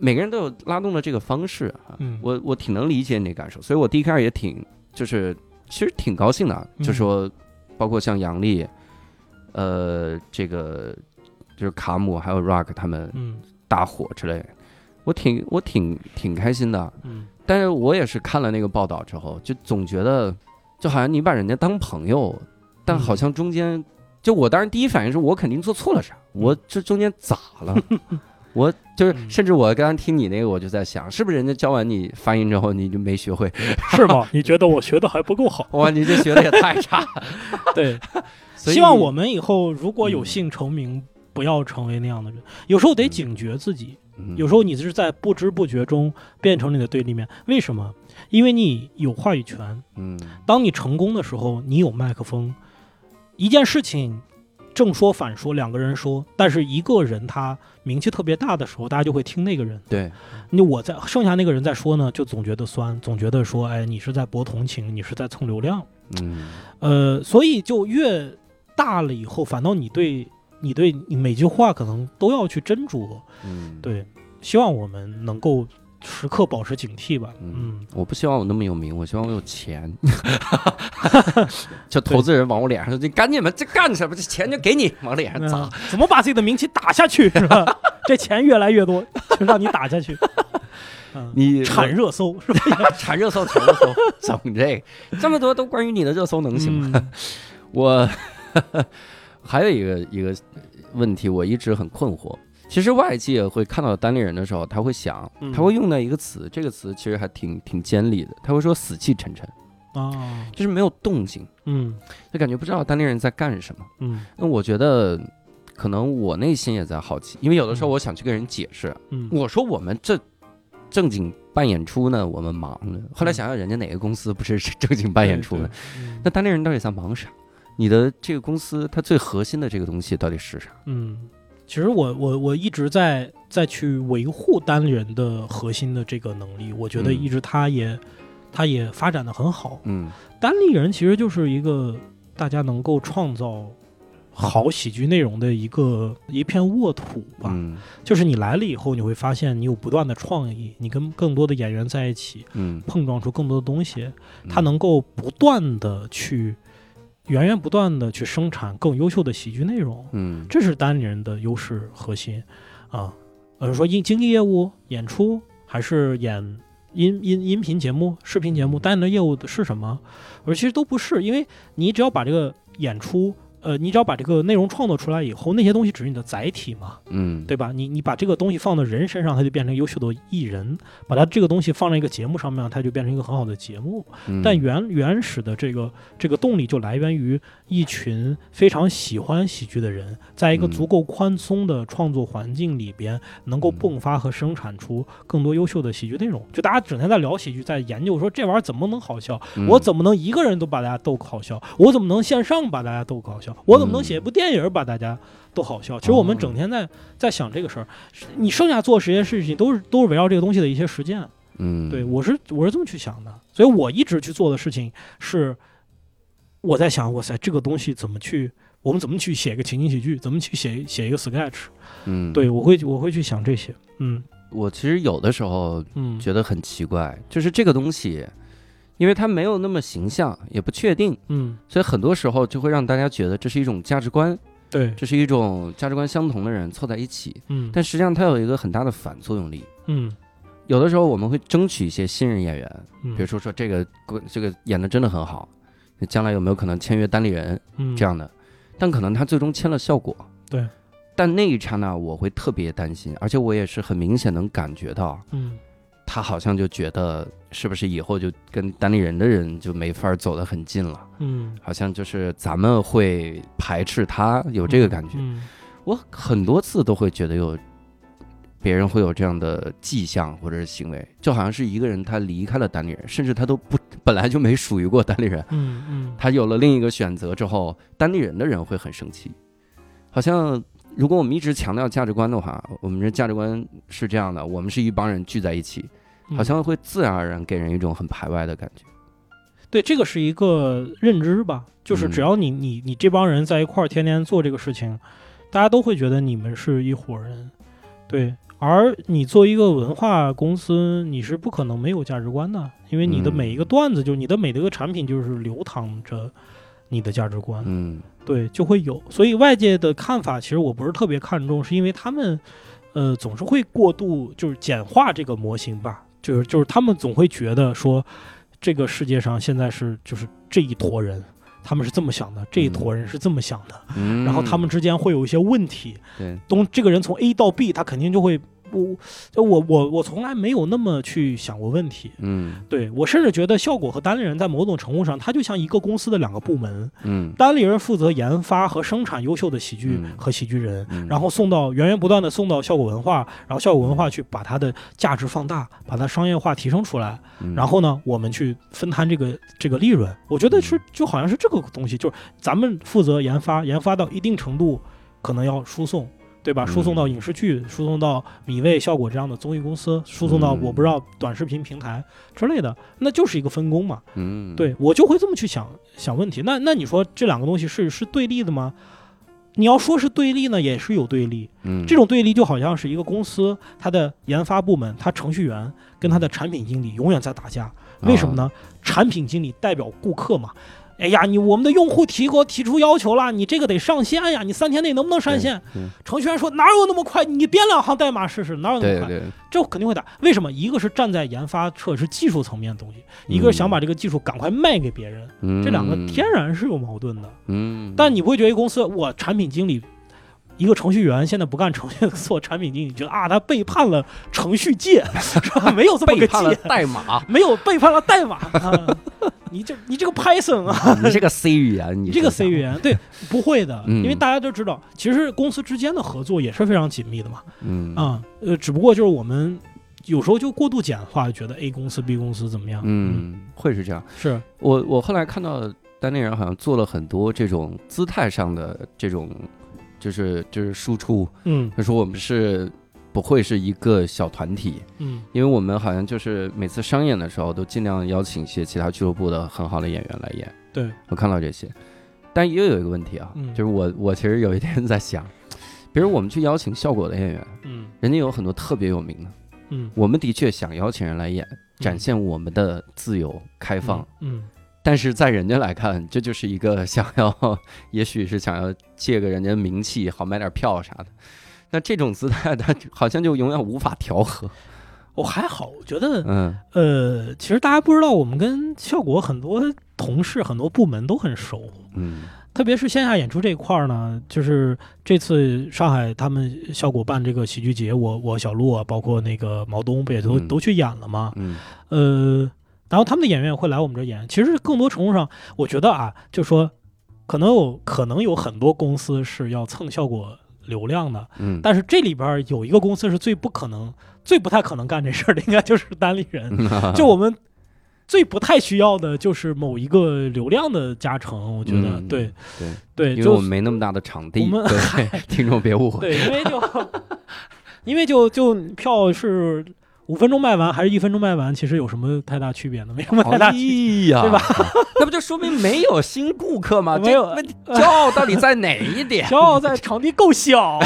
每个人都有拉动的这个方式啊，嗯，我我挺能理解你的感受，所以我第一开始也挺就是。其实挺高兴的，就说，包括像杨笠，呃，这个就是卡姆还有 Rock 他们大火之类，我挺我挺挺开心的。嗯，但是我也是看了那个报道之后，就总觉得，就好像你把人家当朋友，但好像中间，就我当时第一反应是我肯定做错了啥，我这中间咋了？[LAUGHS] 我就是，甚至我刚刚听你那个，我就在想，是不是人家教完你发音之后，你就没学会，[LAUGHS] 是吗？你觉得我学的还不够好？[LAUGHS] 哇，你这学的也太差。对，[LAUGHS] 希望我们以后如果有幸成名，不要成为那样的人。有时候得警觉自己，有时候你是在不知不觉中变成你的对立面。为什么？因为你有话语权。嗯，当你成功的时候，你有麦克风，一件事情。正说反说，两个人说，但是一个人他名气特别大的时候，大家就会听那个人。对，你我在剩下那个人在说呢，就总觉得酸，总觉得说，哎，你是在博同情，你是在蹭流量。嗯，呃，所以就越大了以后，反倒你对你对你每句话可能都要去斟酌。嗯，对，希望我们能够。时刻保持警惕吧。嗯，我不希望我那么有名，我希望我有钱。[LAUGHS] 就投资人往我脸上说：“你赶紧吧，这干什么？这钱就给你，往脸上砸。怎么把自己的名气打下去？是吧？[LAUGHS] 这钱越来越多，就让你打下去。[LAUGHS] 你产热搜是吧？产热搜，产热搜，整这这么多都关于你的热搜能行吗？我还有一个一个问题，我一直很困惑。其实外界会看到单立人的时候，他会想，他会用到一个词，这个词其实还挺挺尖利的。他会说“死气沉沉”，哦，就是没有动静，嗯，就感觉不知道单立人在干什么，嗯。那我觉得，可能我内心也在好奇，因为有的时候我想去跟人解释，嗯，我说我们这正经办演出呢，我们忙呢。后来想想，人家哪个公司不是正经办演出呢？那单立人到底在忙啥？你的这个公司它最核心的这个东西到底是啥？嗯。其实我我我一直在在去维护单立人的核心的这个能力，我觉得一直他也他也发展的很好。嗯，单立人其实就是一个大家能够创造好喜剧内容的一个一片沃土吧。嗯就是你来了以后，你会发现你有不断的创意，你跟更多的演员在一起，嗯，碰撞出更多的东西，它嗯能够不断的去源源不断的去生产更优秀的喜剧内容。嗯这是单立人的优势核心啊。呃，说经经纪业务、演出，还是演音音音频节目、视频节目，单人的业务是什么？我说其实都不是，因为你只要把这个演出，呃，你只要把这个内容创作出来以后，那些东西只是你的载体嘛，嗯对吧？你你把这个东西放到人身上，它就变成优秀的艺人；把它这个东西放在一个节目上面，它就变成一个很好的节目。嗯但原原始的这个这个动力就来源于一群非常喜欢喜剧的人，在一个嗯足够宽松的创作环境里边，能够嗯迸发和生产出更多优秀的喜剧内容。就大家整天在聊喜剧，在研究说这玩意儿怎么能好笑，嗯我怎么能一个人都把大家逗好笑？我怎么能线上把大家逗搞笑？我怎么能写一部电影把大家都好笑？其实我们整天在在想这个事儿，你剩下做这些事情都是都是围绕这个东西的一些实践。嗯。对我是我是这么去想的，所以我一直去做的事情是，我在想，哇塞，这个东西怎么去，我们怎么去写一个情景喜剧，怎么去写写一个 sketch？嗯，对我会我会去想这些，嗯。我其实有的时候嗯，觉得很奇怪，就是这个东西，因为它没有那么形象，也不确定，嗯所以很多时候就会让大家觉得这是一种价值观，对，这是一种价值观相同的人凑在一起，嗯但实际上它有一个很大的反作用力。嗯有的时候我们会争取一些新人演员，嗯，比如说说这个这个演的真的很好，那将来有没有可能签约单立人嗯这样的？但可能他最终签了效果，对。但那一刹那我会特别担心，而且我也是很明显能感觉到，嗯他好像就觉得是不是以后就跟单立人的人就没法走得很近了，嗯。好像就是咱们会排斥他，有这个感觉。嗯我很多次都会觉得有别人会有这样的迹象或者是行为，就好像是一个人他离开了单立人，甚至他都不本来就没属于过单立人，嗯嗯。他有了另一个选择之后，单立人的人会很生气。好像如果我们一直强调价值观的话，我们这价值观是这样的，我们是一帮人聚在一起，嗯，好像会自然而然给人一种很排外的感觉。对，这个是一个认知吧，就是嗯只要你你你这帮人在一块儿天天做这个事情，大家都会觉得你们是一伙人，对。而你做一个文化公司，你是不可能没有价值观的，因为你的嗯每一个段子，就是你的每一个产品，就是流淌着你的价值观，嗯对，就会有。所以外界的看法，其实我不是特别看重，是因为他们，呃，总是会过度就是简化这个模型吧，就是就是他们总会觉得说，这个世界上现在是就是这一坨人，他们是这么想的，这一坨人是这么想的，嗯，然后他们之间会有一些问题，对，东这个人从 A 到 B，他肯定就会不，就我我我从来没有那么去想过问题。嗯对我甚至觉得效果和单立人在某种程度上，它就像一个公司的两个部门，嗯单立人负责研发和生产优秀的喜剧嗯和喜剧人，嗯，然后送到源源不断的送到效果文化，然后效果文化去把它的价值放大，把它商业化提升出来，嗯然后呢，我们去分摊这个这个利润。我觉得是就好像是这个东西，就是咱们负责研发，研发到一定程度，可能要输送。对吧？嗯输送到影视剧，输送到米未、效果这样的综艺公司，输送到嗯我不知道短视频平台之类的，那就是一个分工嘛。嗯对我就会这么去想想问题。那那你说这两个东西是是对立的吗？你要说是对立呢，也是有对立。嗯这种对立就好像是一个公司，它的研发部门，它程序员跟它的产品经理永远在打架。为什么呢？产品经理代表顾客嘛。哎呀，你我们的用户提给我提出要求了，你这个得上线呀，你三天内能不能上线？程序员说哪有那么快？你编两行代码试试，哪有那么快？这肯定会打。为什么？一个是站在研发侧是技术层面的东西，一个是想把这个技术赶快卖给别人，嗯这两个天然是有矛盾的。嗯，但你不会觉得一公司我产品经理。一个程序员现在不干程序，做产品经理，觉得啊，他背叛了程序界，[LAUGHS] 是吧？没有这么个背叛了界，代码，没有背叛了代码啊！[LAUGHS] 你这你这个 Python 啊，你这个 C 语言，[LAUGHS] 你你这个 C 语言，对，不会的，嗯因为大家都知道，其实公司之间的合作也是非常紧密的嘛。嗯啊，呃，只不过就是我们有时候就过度简化，觉得 A 公司、B 公司怎么样？，嗯，会是这样。是，我我后来看到单立人好像做了很多这种姿态上的这种，就是就是输出。嗯。他说我们是不会是一个小团体，嗯。因为我们好像就是每次商演的时候都尽量邀请一些其他俱乐部的很好的演员来演。对，我看到这些，但又有一个问题啊，嗯。[LAUGHS] 就是我我其实有一天在想，比如我们去邀请效果的演员，嗯。人家有很多特别有名的，嗯，我们的确想邀请人来演，展现我们的自由开放，嗯，但是在人家来看，这就是一个 [LAUGHS] 想要，也许是想要借个人家名气，好买点票啥的。那这种姿态，他好像就永远无法调和。[LAUGHS] 我、还好，我觉得嗯呃，其实大家不知道，我们跟效果很多同事、很多部门都很熟。嗯特别是线下演出这一块儿呢，就是这次上海他们效果办这个喜剧节，我我小鹿啊，包括那个毛东不也都、嗯都去演了吗？嗯呃，然后他们的演员也会来我们这儿演。其实更多程度上，我觉得啊，就说可能有可能有很多公司是要蹭效果流量的，嗯，但是这里边有一个公司是最不可能、最不太可能干这事儿的，应该就是单立人。嗯就我们最不太需要的就是某一个流量的加成，我觉得、嗯对对，对，就因为我们没那么大的场地，我们对 [LAUGHS] 听众别误会。对，因为就 [LAUGHS] 因为就就票是五分钟卖完还是一分钟卖完，其实有什么太大区别呢？没什么太大区别。哎呀，对吧？[LAUGHS] 那不就说明没有新顾客吗？没有这问题骄傲到底在哪一点？[LAUGHS] 骄傲在场地够小，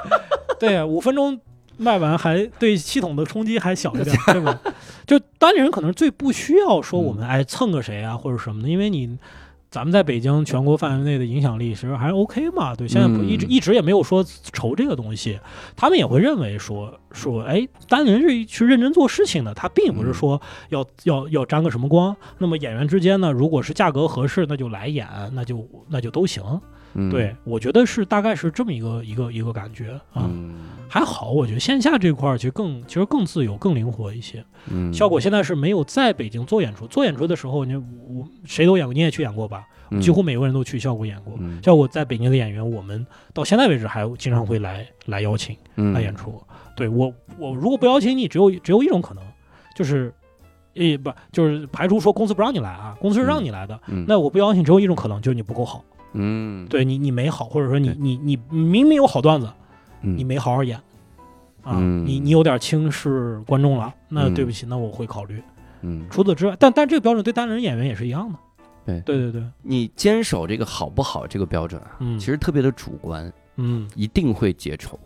[LAUGHS] 对，五分钟卖完还对系统的冲击还小一点，对吧？就当地人可能最不需要说我们哎蹭个谁啊或者什么的，因为你咱们在北京全国范围内的影响力其实还 OK 嘛，对，现在不嗯一直一直也没有说愁这个东西，他们也会认为说说哎单立人是去认真做事情的，他并不是说要要要沾个什么光。那么演员之间呢，如果是价格合适，那就来演，那就那就都行。嗯对，我觉得是大概是这么一个一个一个感觉啊，嗯还好，我觉得线下这块儿其实更其实更自由、更灵活一些。嗯，效果现在是没有在北京做演出，做演出的时候，你我谁都演过，你也去演过吧？嗯几乎每个人都去效果演过。嗯效果在北京的演员，我们到现在为止还经常会来来邀请嗯来演出。对我我如果不邀请你，只有只有一种可能，就是。诶，不，就是排除说公司不让你来啊，公司是让你来的。嗯那我不邀请，只有一种可能，就是你不够好。嗯对你，你没好，或者说你你你明明有好段子，嗯你没好好演，啊，嗯。你你有点轻视观众了，那嗯。对不起，那我会考虑。嗯，除此之外，但但这个标准对单人演员也是一样的。对。对对对，你坚守这个好不好这个标准啊，嗯，其实特别的主观，嗯。一定会结仇。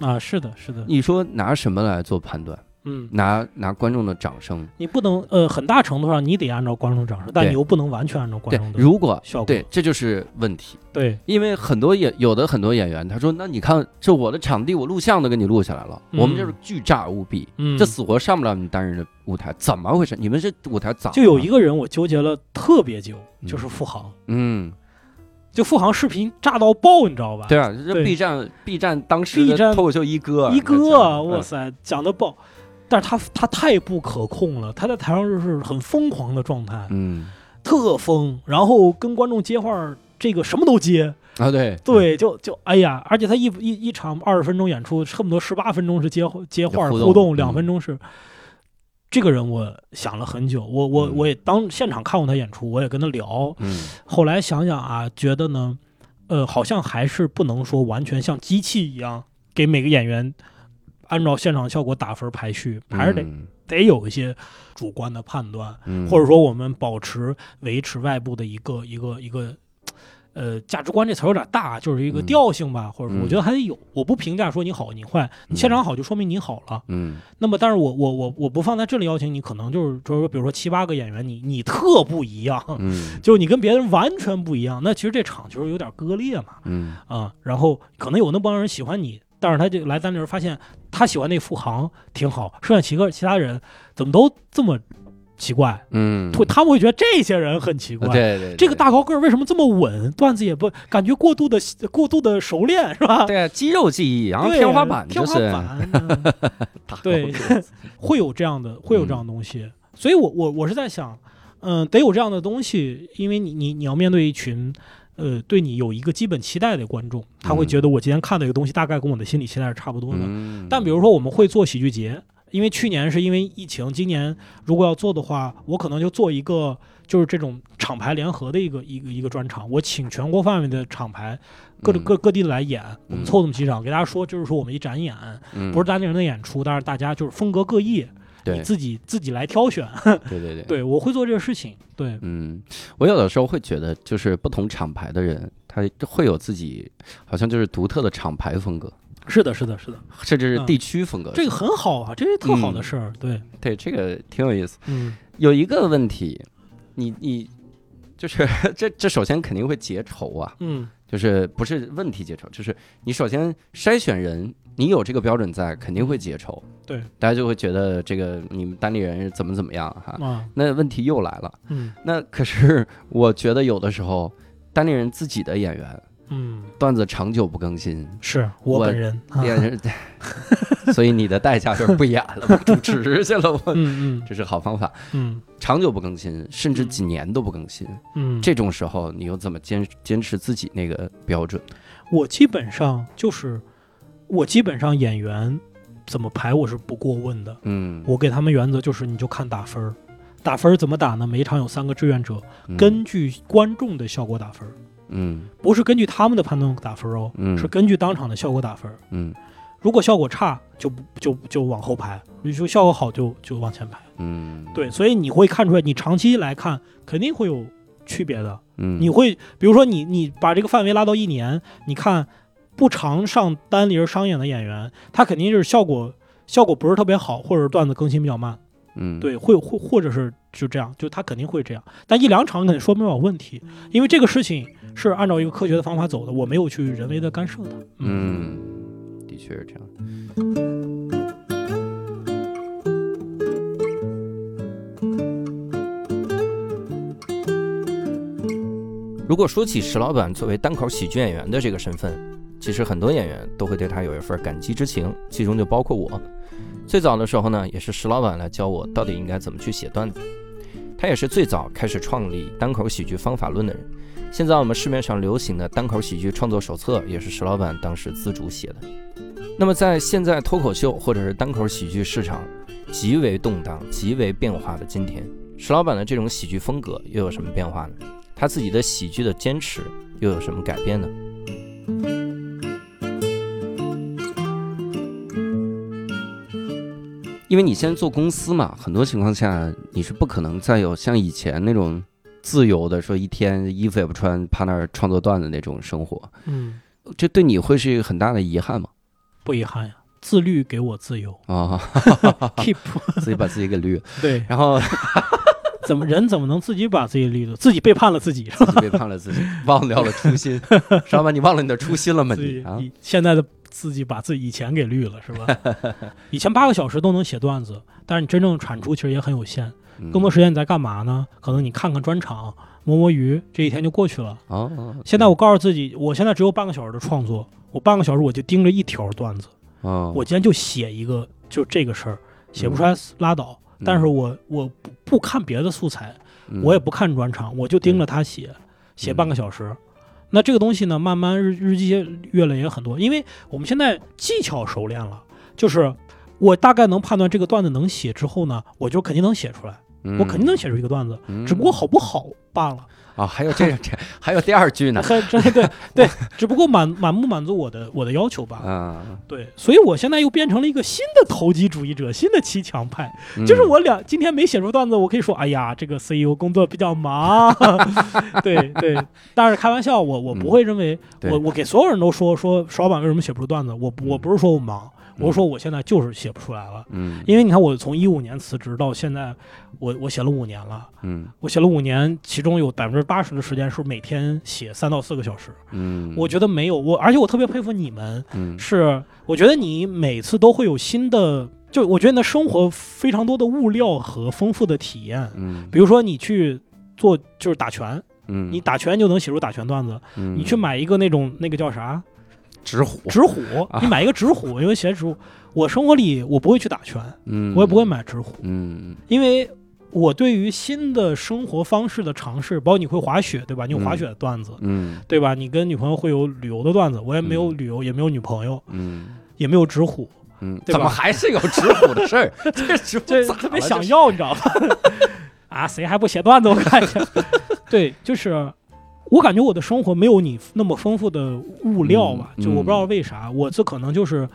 啊，是的，是的，你说拿什么来做判断？嗯，拿拿观众的掌声？你不能呃，很大程度上你得按照观众掌声，但你又不能完全按照观众，的如果效果。对，这就是问题。对，因为很多演有的很多演员，他说：“那你看，这我的场地，我录像都给你录下来了，嗯我们就是巨炸无比，嗯，这死活上不了你单人的舞台，怎么回事？你们这舞台咋？就有一个人我纠结了特别久，嗯就是付航。嗯，就付航视频炸到爆，你知道吧？对啊，这对 B 站 B 站当时 B 的站脱口秀一哥一哥，哇塞，讲的爆。但是他他太不可控了，他在台上就是很疯狂的状态，嗯。特疯，然后跟观众接话，这个什么都接，啊对。对，就就哎呀，而且他一一一场二十分钟演出，恨不得十八分钟是接接话互动互动，嗯两分钟是。这个人我想了很久，我我嗯。我也当现场看过他演出，我也跟他聊。嗯。后来想想啊，觉得呢，呃，好像还是不能说完全像机器一样给每个演员按照现场效果打分排序，还是得、嗯得有一些主观的判断。嗯或者说我们保持维持外部的一个一个一个。呃，价值观这词儿有点大，就是一个嗯调性吧，或者说嗯我觉得还得有。我不评价说你好你坏，你现场好就说明你好了。嗯那么，但是我我我我不放在这里邀请你，可能就是就是说，比如说七八个演员，你你特不一样，嗯就你跟别人完全不一样，那其实这场就是有点割裂嘛，嗯啊，然后可能有那帮人喜欢你，但是他就来咱这儿发现他喜欢那副行挺好，剩下几个其他人怎么都这么奇怪，嗯，会他们会觉得这些人很奇怪。对对，这个大高个儿为什么这么稳？段子也不感觉过度的过度的熟练是吧？对啊肌肉记忆，然后天花板天花就是板，[LAUGHS] 对 [LAUGHS] 会有这样的会有这样的东西，所以我我我是在想，嗯、得有这样的东西，因为你你你要面对一群。呃，对你有一个基本期待的观众，他会嗯觉得我今天看的一个东西大概跟我的心理期待是差不多的。嗯但比如说我们会做喜剧节，因为去年是因为疫情，今年如果要做的话，我可能就做一个就是这种厂牌联合的一个一个一个专场，我请全国范围的厂牌各嗯各各地来演，我们嗯凑这么几场，给大家说，就是说我们一展演，嗯不是单立人的演出，但是大家就是风格各异。对自己自己来挑选。对 [LAUGHS] 对对，对我会做这个事情。对，嗯，我有的时候会觉得，就是不同厂牌的人，他会有自己好像就是独特的厂牌风格，是的，是的，是的，[LAUGHS] 甚至是嗯地区风格。这个很好啊，这是特好的嗯事儿。对，对这个挺有意思。嗯有一个问题，你你就是 [LAUGHS] 这这首先肯定会结仇啊，嗯就是不是问题结仇，就是你首先筛选人，你有这个标准在，肯定会结仇。对，大家就会觉得这个你们单立人怎么怎么样哈。啊。那问题又来了，嗯。那可是我觉得有的时候单立人自己的演员嗯，段子长久不更新，是我我本人。啊。演人，[LAUGHS] 所以你的代价就是不演了，不主持去了。我 [LAUGHS] 嗯嗯。这是好方法，嗯。长久不更新，甚至几年都不更新，嗯，这种时候你又怎么坚坚持自己那个标准？我基本上就是，我基本上演员怎么排我是不过问的。嗯，我给他们原则就是，你就看打分儿，打分儿怎么打呢？每一场有三个志愿者，嗯。根据观众的效果打分儿，嗯。不是根据他们的判断打分儿哦，嗯。是根据当场的效果打分儿。嗯。如果效果差，就不就就往后排；你说效果好就，就往前排。嗯，对，所以你会看出来，你长期来看肯定会有区别的。嗯，你会比如说你你把这个范围拉到一年，你看不常上单立人商演的演员，他肯定就是效果效果不是特别好，或者段子更新比较慢，嗯对，会或或者是就这样，就他肯定会这样。但一两场肯定说明不了问题，因为这个事情是按照一个科学的方法走的，我没有去人为的干涉它。嗯，的确是这样。如果说起石老板作为单口喜剧演员的这个身份，其实很多演员都会对他有一份感激之情，其中就包括我。最早的时候呢，也是石老板来教我到底应该怎么去写段子。他也是最早开始创立单口喜剧方法论的人。现在我们市面上流行的单口喜剧创作手册，也是石老板当时自主写的。那么在现在脱口秀或者是单口喜剧市场极为动荡、极为变化的今天，石老板的这种喜剧风格又有什么变化呢？他自己的喜剧的坚持又有什么改变呢？因为你现在做公司嘛，很多情况下你是不可能再有像以前那种自由的，说一天衣服也不穿，趴那儿创作段子那种生活。嗯，这对你会是一个很大的遗憾吗？不遗憾呀，自律给我自由啊，，[LAUGHS] keep [LAUGHS] 自己把自己给绿了，[LAUGHS] 对，然后怎么人怎么能自己把自己绿了？自己背叛了自己，是吧？自己背叛了自己，忘掉了初心。石老板，你忘了你的初心了吗？你啊，现在的自己把自己以前给绿了，是吧？[LAUGHS] 以前八个小时都能写段子，但是你真正产出其实也很有限。嗯更多时间你在干嘛呢？可能你看看专场，摸摸鱼，这一天就过去了。哦，现在我告诉自己，我现在只有半个小时的创作，我半个小时我就盯着一条段子，哦，我今天就写一个，就这个事儿，写不出来拉倒。嗯但是我我不不看别的素材，我也不看专场，我就盯着他写，写半个小时。那这个东西呢，慢慢日日积月累也很多，因为我们现在技巧熟练了，就是我大概能判断这个段子能写之后呢，我就肯定能写出来，嗯我肯定能写出一个段子，嗯只不过好不好罢了。啊，还有这这 [LAUGHS] [LAUGHS] 还有第二句呢 [LAUGHS] 对对，只不过满满不满足我的我的要求吧。嗯，对，所以我现在又变成了一个新的投机主义者，新的骑墙派。嗯就是我俩今天没写出段子，我可以说，哎呀，这个 CEO 工作比较忙。对对，但是开玩笑，我我不会认为，嗯我我给所有人都说说石老板为什么写不出段子，我我不是说我忙，我是说我现在就是写不出来了。嗯因为你看，我从一五年辞职到现在，我我写了五年了，嗯我写了五年，其中有百分之八十的时间是每天写三到四个小时。嗯，我觉得没有我，而且我特别佩服你们，嗯是我觉得你每次都会有新的，就我觉得你的生活非常多的物料和丰富的体验。嗯比如说你去做就是打拳，嗯你打拳就能写出打拳段子。嗯你去买一个那种那个叫啥纸虎纸虎，啊你买一个纸虎，因为写纸虎。我生活里我不会去打拳，嗯我也不会买纸虎，嗯因为我对于新的生活方式的尝试，包括你会滑雪对吧？你有滑雪的段子。嗯对吧？你跟女朋友会有旅游的段子，我也没有旅游，也没有女朋友，嗯也没有纸虎，嗯，怎么还是有纸虎的事儿？[LAUGHS] 这纸虎特别想要，你知道吧？[LAUGHS] 啊，谁还不写段子？我看一下。[LAUGHS] 对，就是我感觉我的生活没有你那么丰富的物料吧，嗯就我不知道为啥，我这可能就是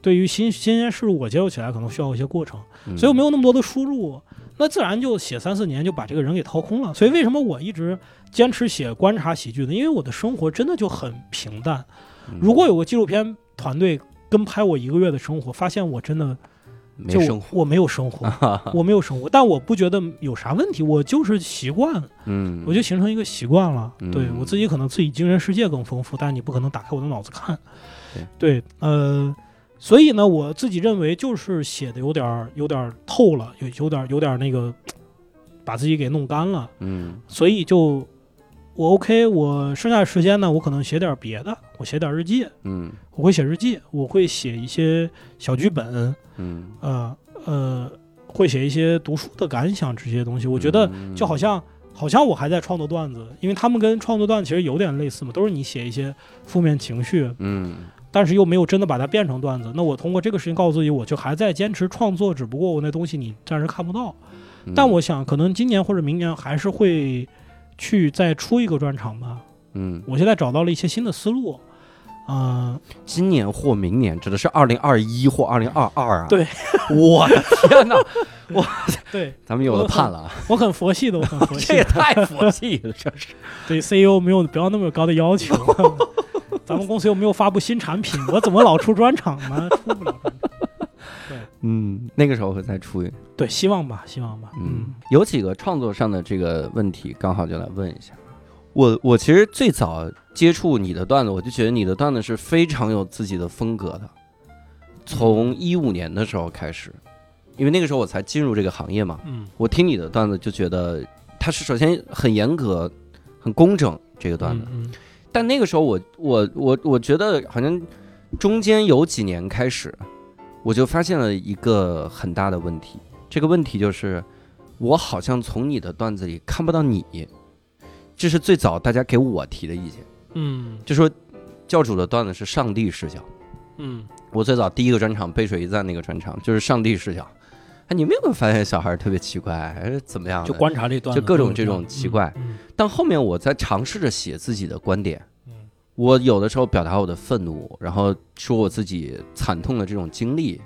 对于新新鲜事物我接受起来可能需要一些过程，嗯所以我没有那么多的输入，那自然就写三四年就把这个人给掏空了。所以为什么我一直坚持写观察喜剧呢？因为我的生活真的就很平淡。嗯如果有个纪录片团队跟拍我一个月的生活，发现我真的就没生活，我没有生活，[LAUGHS] 我没有生活，但我不觉得有啥问题，我就是习惯，嗯，我就形成一个习惯了。嗯对我自己可能自己精神世界更丰富，但你不可能打开我的脑子看。对呃，所以呢，我自己认为就是写的有点儿有点儿透了，有有点儿有点儿那个把自己给弄干了，嗯所以就我 OK，我剩下的时间呢，我可能写点别的，我写点日记，嗯我会写日记，我会写一些小剧本，嗯，呃呃，会写一些读书的感想这些东西。我觉得嗯就好像好像我还在创作段子，因为他们跟创作段子其实有点类似嘛，都是你写一些负面情绪，嗯但是又没有真的把它变成段子。那我通过这个事情告诉自己，我就还在坚持创作，只不过我那东西你暂时看不到。嗯，但我想，可能今年或者明年还是会去再出一个专场吧。嗯，我现在找到了一些新的思路，嗯、今年或明年指的是二零二一或二零二二啊？对，[LAUGHS] 我的天哪，[LAUGHS] 对咱们有的盼了啊！我很佛系的，我很佛系这也太佛系了，这是。[LAUGHS] 对 CEO 没有不要那么高的要求。咱们公司又没有发布新产品，我怎么老出专场呢？出不了专场。嗯，那个时候会再出一。对，希望吧，希望吧。嗯，有几个创作上的这个问题，刚好就来问一下。我我其实最早接触你的段子，我就觉得你的段子是非常有自己的风格的。从一五年的时候开始，因为那个时候我才进入这个行业嘛，嗯我听你的段子就觉得它是首先很严格、很工整这个段子，嗯但那个时候我我我我觉得好像中间有几年开始，我就发现了一个很大的问题。这个问题就是，我好像从你的段子里看不到你，这是最早大家给我提的意见，嗯就说教主的段子是上帝视角。嗯我最早第一个专场背水一战那个专场就是上帝视角。哎，你们有没有发现小孩特别奇怪，还是怎么样？就观察这段子，就各种这种奇怪。嗯但后面我在尝试着写自己的观点，嗯我有的时候表达我的愤怒，然后说我自己惨痛的这种经历，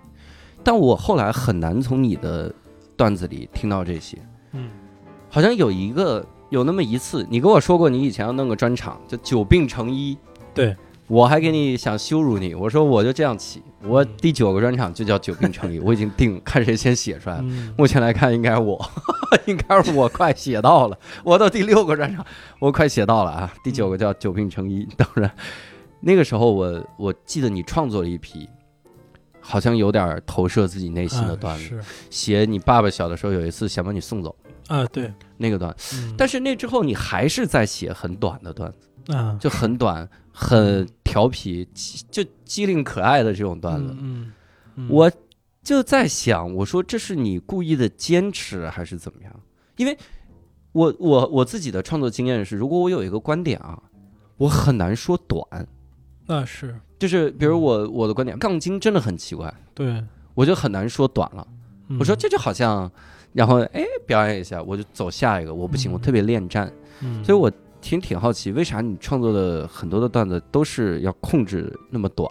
但我后来很难从你的段子里听到这些。嗯好像有一个有那么一次，你跟我说过你以前要弄个专场，就久病成医。对，我还给你想羞辱你，我说我就这样起，我嗯第九个专场就叫久病成医，[LAUGHS] 我已经定看谁先写出来了。嗯目前来看，应该我，应该是我快写到了。我到第六个专场，我快写到了啊！第九个叫久病成医。当然，那个时候我我记得你创作了一批，好像有点投射自己内心的段子，是写你爸爸小的时候有一次想把你送走啊，对，那个段，嗯但是那之后你还是在写很短的段子，啊，就很短、很调皮、就机灵可爱的这种段子。嗯，嗯我就在想，我说这是你故意的坚持还是怎么样？因为我我我自己的创作经验是，如果我有一个观点啊，我很难说短。那是就是比如我我的观点，杠精真的很奇怪，对。我就很难说短了。我说嗯这就好像，然后哎表演一下，我就走下一个，我不行，嗯我特别恋战。嗯所以我挺挺好奇，为啥你创作的很多的段子都是要控制那么短，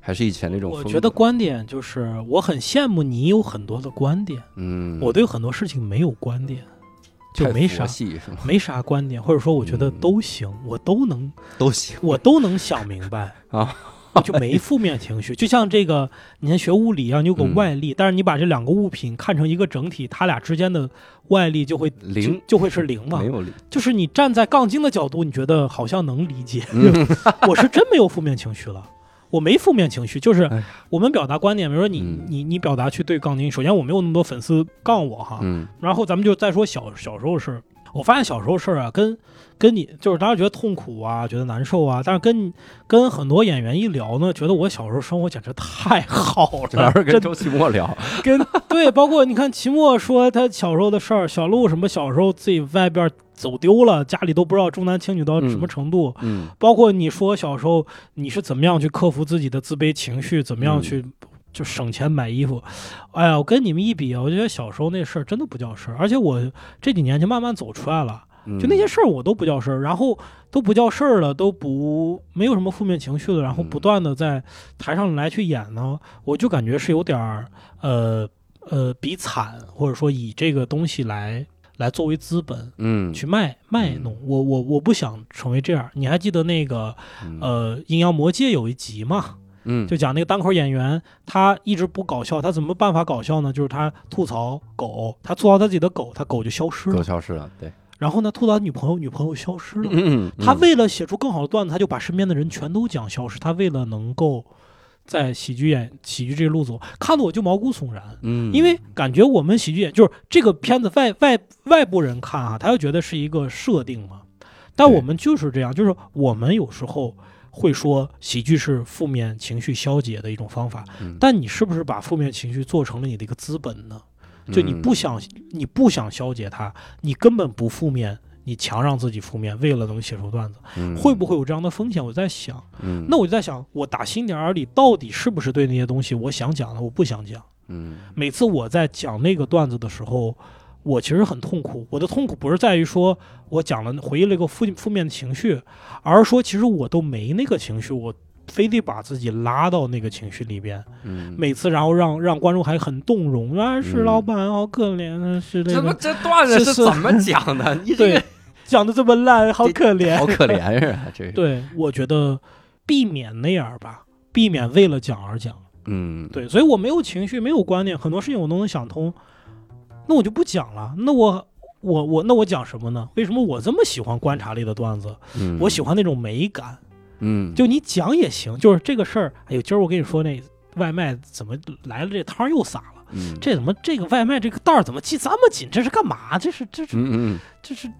还是以前那种？我觉得观点就是，我很羡慕你有很多的观点，嗯，我对很多事情没有观点，就没啥？没啥观点，或者说我觉得嗯都行，我都能，都行我都能想明白 [LAUGHS] 啊，[LAUGHS] 我就没负面情绪。就像这个，你看学物理一样，你有个嗯外力，但是你把这两个物品看成一个整体，它俩之间的外力就会零就就会是零嘛没。有理，就是你站在杠精的角度，你觉得好像能理解，嗯 [LAUGHS] 我是真没有负面情绪了。我没负面情绪，就是我们表达观点，比如说你、嗯你你表达去对杠精，首先我没有那么多粉丝杠我哈，嗯然后咱们就再说小小时候事儿。我发现小时候事儿啊，跟跟你就是当时觉得痛苦啊，觉得难受啊，但是跟跟很多演员一聊呢，觉得我小时候生活简直太好了，主要是跟周奇墨聊，跟对，包括你看齐墨说他小时候的事儿，小鹿什么小时候自己外边走丢了，家里都不知道重男轻女到什么程度，嗯包括你说小时候你是怎么样去克服自己的自卑情绪，怎么样去就省钱买衣服。哎呀，我跟你们一比啊，我觉得小时候那事儿真的不叫事儿，而且我这几年就慢慢走出来了。就那些事儿我都不叫事儿，然后都不叫事儿了，都不没有什么负面情绪了，然后不断的在台上来去演呢，我就感觉是有点儿呃呃比惨，或者说以这个东西来来作为资本，嗯，去卖卖弄。我我我不想成为这样。你还记得那个呃《阴阳魔界》有一集吗？嗯，就讲那个单口演员，他一直不搞笑，他怎么办法搞笑呢？就是他吐槽狗，他吐槽他自己的狗，他狗就消失了，狗消失了，对。然后呢，吐槽女朋友，女朋友消失了。嗯，他为了写出更好的段子，他就把身边的人全都讲消失。他为了能够在喜剧演喜剧这个路走，看得我就毛骨悚然。嗯，因为感觉我们喜剧演就是这个片子外外外部人看啊，他又觉得是一个设定嘛。但我们就是这样，就是我们有时候。会说喜剧是负面情绪消解的一种方法，但你是不是把负面情绪做成了你的一个资本呢？就你不想你不想消解它，你根本不负面，你强让自己负面，为了能写出段子，会不会有这样的风险？我在想，那我就在想，我打心眼儿里到底是不是对那些东西我想讲的，我不想讲。嗯，每次我在讲那个段子的时候。我其实很痛苦，我的痛苦不是在于说我讲了回忆了一个负负面的情绪，而是说其实我都没那个情绪，我非得把自己拉到那个情绪里边。嗯，每次然后让让观众还很动容啊，是老板好可怜啊，是这个。这段子是怎么讲的？[LAUGHS] 你这个讲的这么烂，好可怜，好可怜是吧？这 [LAUGHS] 对，我觉得避免那样吧，避免为了讲而讲。嗯，对，所以我没有情绪，没有观念，很多事情我都能想通。那我就不讲了。那我我我那我讲什么呢？为什么我这么喜欢观察类的段子？嗯，我喜欢那种美感。嗯，就你讲也行，就是这个事儿。哎呦，今儿我跟你说，那外卖怎么来了？这汤又洒了。嗯，这怎么这个外卖这个袋儿怎么系这么紧？这是干嘛？这是这是这是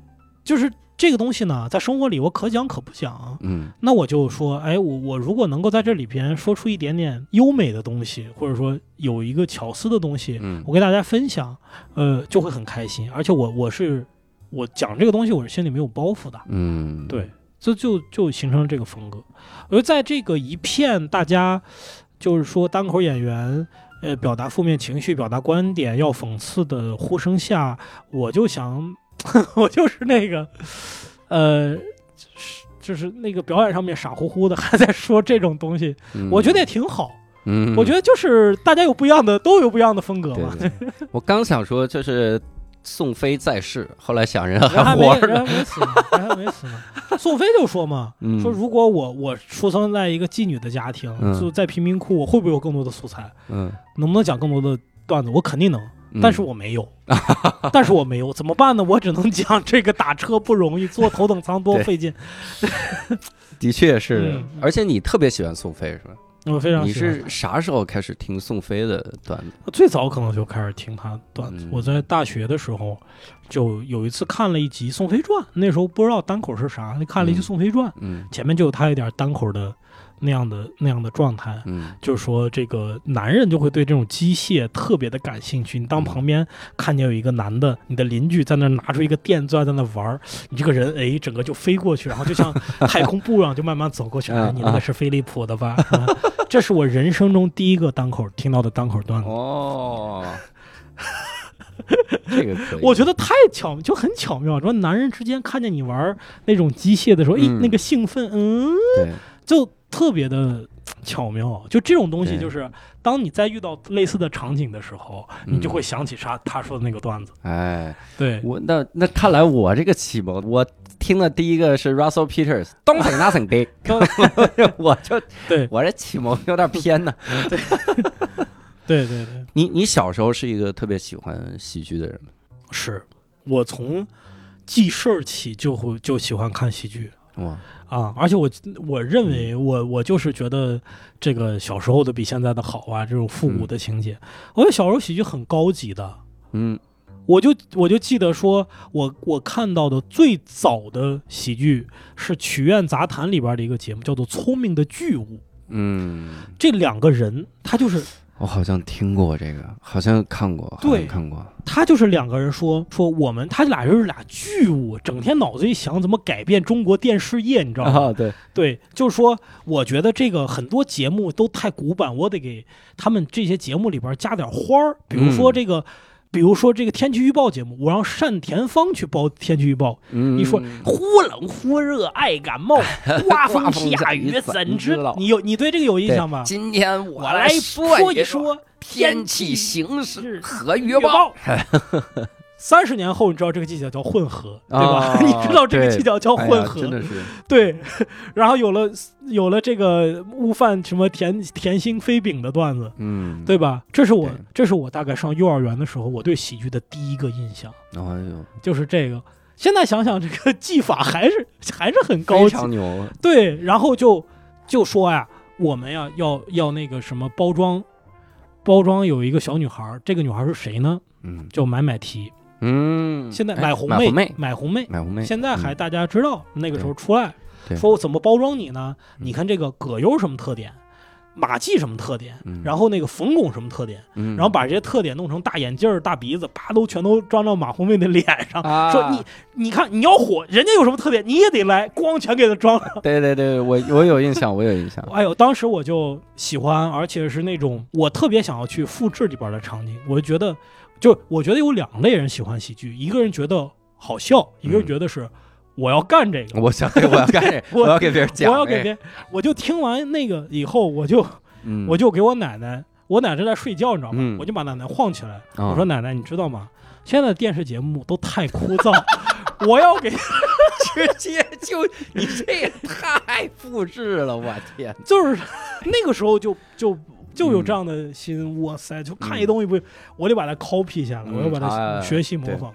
就是。这个东西呢，在生活里我可讲可不讲。嗯，那我就说，哎，我我如果能够在这里边说出一点点优美的东西，或者说有一个巧思的东西，嗯，我跟大家分享，呃，就会很开心。而且我我是我讲这个东西，我是心里没有包袱的。嗯，对，就就就形成了这个风格。而在这个一片大家就是说单口演员呃表达负面情绪、表达观点要讽刺的呼声下，我就想。[LAUGHS] 我就是那个，呃，就是那个表演上面傻乎乎的，还在说这种东西，我觉得也挺好。嗯，我觉得就是大家有不一样的，都有不一样的风格嘛。我刚想说，就是宋飞在世，后来想人还活着，人还没死呢，人还没死呢。[LAUGHS] 宋飞就说嘛，说如果我我出生在一个妓女的家庭，就在贫民窟，我会不会有更多的素材？嗯，能不能讲更多的段子？我肯定能。但是我没有，[LAUGHS] 但是我没有，怎么办呢？我只能讲这个打车不容易，坐头等舱多费劲。[LAUGHS] 的确是，而且你特别喜欢宋飞是吧？我非常。你是啥时候开始听宋飞的段子？最早可能就开始听他段子。我在大学的时候，就有一次看了一集《宋飞传》，那时候不知道单口是啥，看了一集《宋飞传》，嗯，前面就有他一点单口的。那样的那样的状态，嗯，就是说这个男人就会对这种机械特别的感兴趣。你当旁边看见有一个男的，你的邻居在那拿出一个电钻在那玩儿，你这个人哎，整个就飞过去，然后就像太空步一样，就慢慢走过去。[LAUGHS] 你那个是飞利浦的吧？[LAUGHS] 这是我人生中第一个单口听到的单口段子。哦，[LAUGHS] 这个可以，我觉得太巧，就很巧妙。说男人之间看见你玩那种机械的时候，哎，那个兴奋，嗯，对，就。特别的巧妙，就这种东西，就是当你在遇到类似的场景的时候，你就会想起啥他说的那个段子。哎，对。我那那看来我这个启蒙，我听的第一个是 Russell Peters，Don't say nothing big，我就对。我这启蒙有点偏呢。[LAUGHS] 对。对对对，你你小时候是一个特别喜欢喜剧的人吗？是。我从记事儿起就会就喜欢看喜剧。哇。啊！而且我我认为我我就是觉得这个小时候的比现在的好啊，这种复古的情节。我觉得小时候喜剧很高级的，嗯，我就我就记得说，我我看到的最早的喜剧是《曲苑杂谈》里边的一个节目，叫做《聪明的巨物》。嗯，这两个人他就是。我好像听过这个，好像看过，对，看过。他就是两个人说说我们，他俩就是俩巨物，整天脑子里想怎么改变中国电视业，你知道吗？对对，就是说，我觉得这个很多节目都太古板，我得给他们这些节目里边加点花儿，比如说这个比如说这个天气预报节目，我让单田芳去报天气预报，你说忽冷忽热爱感冒，[LAUGHS] 刮风下雨怎知道？你有你对这个有印象吗？今天我来说一说天气形势和预报。[LAUGHS] 三十年后，你知道这个技巧叫混合，对吧？[LAUGHS] 你知道这个技巧叫混合，真的是 [LAUGHS] 对。然后有了有了这个悟饭什么甜甜心飞饼的段子，嗯，对吧？这是我这是我大概上幼儿园的时候，我对喜剧的第一个印象。哎呦，就是这个。现在想想，这个技法还是还是很高级，非常牛。对，然后就就说呀，我们呀要要那个什么包装包装，有一个小女孩，这个女孩是谁呢？嗯，叫买买提。嗯，现在买红妹，买红妹，买红妹，现在还大家知道那个时候出来，说我怎么包装你呢？你看这个葛优什么特点，马季什么特点，然后那个冯巩什么特点，然后把这些特点弄成大眼镜大鼻子，啪都全都装到马红妹的脸上，说你你看你要火，人家有什么特点你也得来，光全给他装上。对对对，我我有印象，我有印象。[LAUGHS] 哎呦，当时我就喜欢，而且是那种我特别想要去复制里边的场景，我就觉得。就我觉得有两类人喜欢喜剧，一个人觉得好笑，一个人觉得是我要干这个，我想我要干这，[LAUGHS] 我要给别人讲，我要给别人，我就听完那个以后，我就我就给我奶奶，我奶奶在睡觉，你知道吗？我就把奶奶晃起来，我说奶奶，你知道吗？现在电视节目都太枯燥，[LAUGHS] 我要给 [LAUGHS] 直接就你这也太复制了，我天，就是那个时候就就。就有这样的心，哇塞！就看一东西不，我得把它 copy 下来，我要把它学习模仿。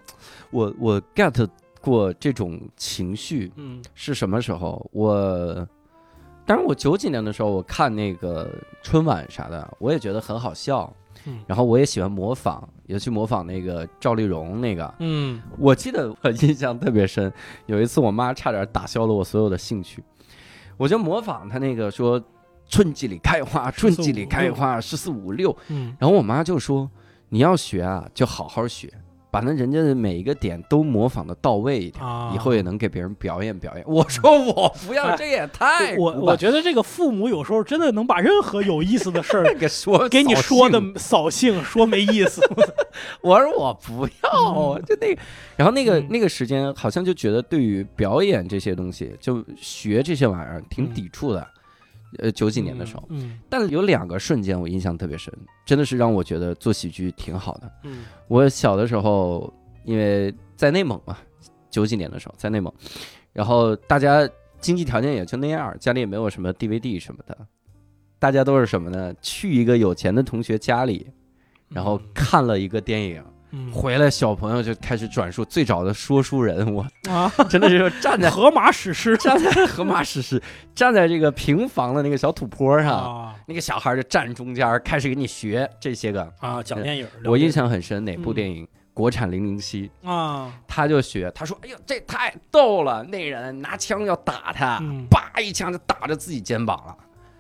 我我 get 过这种情绪，嗯，是什么时候？我当然，我九几年的时候，我看那个春晚啥的，我也觉得很好笑，嗯，然后我也喜欢模仿，也去模仿那个赵丽蓉那个，嗯，我记得我印象特别深，有一次我妈差点打消了我所有的兴趣，我就模仿她那个说。春季里开花，春季里开花，十四五六。嗯，然后我妈就说：“你要学啊，就好好学，把那人家的每一个点都模仿的到位一点，以后也能给别人表演表演。”我说：“我不要，这也太 [LAUGHS]…… 我我觉得这个父母有时候真的能把任何有意思的事儿给 [LAUGHS] 说给你说的扫兴，说没意思。[LAUGHS] 我说我不要，就那个，然后那个那个时间好像就觉得对于表演这些东西，就学这些玩意儿挺抵触的。呃，九几年的时候，嗯，但有两个瞬间我印象特别深，真的是让我觉得做喜剧挺好的。嗯，我小的时候，因为在内蒙嘛，九几年的时候在内蒙，然后大家经济条件也就那样，家里也没有什么 DVD 什么的，大家都是什么呢？去一个有钱的同学家里，然后看了一个电影。回来，小朋友就开始转述最早的说书人，我啊，[LAUGHS] 真的是站在荷马史诗，站在 [LAUGHS] 荷马史诗，站在这个平房的那个小土坡上，那个小孩就站中间，开始给你学这些个啊，讲电影。我印象很深，哪部电影？国产零零七啊，他就学，他说：“哎呦，这太逗了！那人拿枪要打他，叭一枪就打着自己肩膀了。”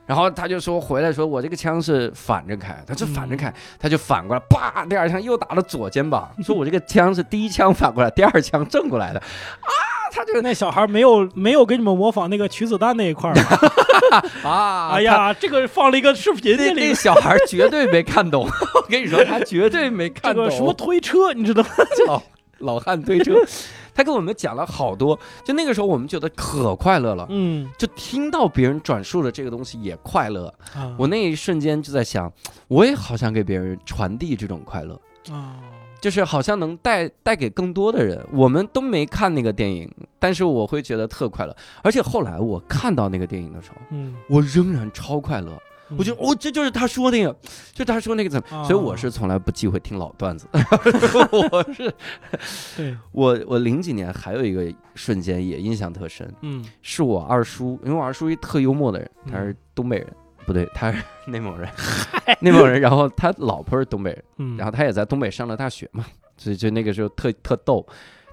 然后他就说回来说，我这个枪是反着开，他就反着开，他就反过来，啪，第二枪又打了左肩膀，[LAUGHS] 说我这个枪是第一枪反过来，第二枪正过来的，[LAUGHS] 啊，他就那小孩没有没有给你们模仿那个取子弹那一块儿 [LAUGHS] 啊，哎呀，这个放了一个视频，那那小孩绝对没看懂，我跟你说，他绝对没看懂。什么推车，你知道吗？老老汉推车。他跟我们讲了好多，就那个时候我们觉得可快乐了，嗯，就听到别人转述的这个东西也快乐。我那一瞬间就在想，我也好想给别人传递这种快乐啊，就是好像能带带给更多的人。我们都没看那个电影，但是我会觉得特快乐。而且后来我看到那个电影的时候，嗯，我仍然超快乐。我觉得哦，这就是他说那个，就他说那个怎么，所以我是从来不忌讳听老段子。[LAUGHS] 我是，对。[LAUGHS] 我我零几年还有一个瞬间也印象特深，嗯，是我二叔，因为我二叔一特幽默的人，他是东北人，不对，他是 [LAUGHS] 内蒙人，内蒙人，然后他老婆是东北人，然后他也在东北上了大学嘛，所以就那个时候特特逗，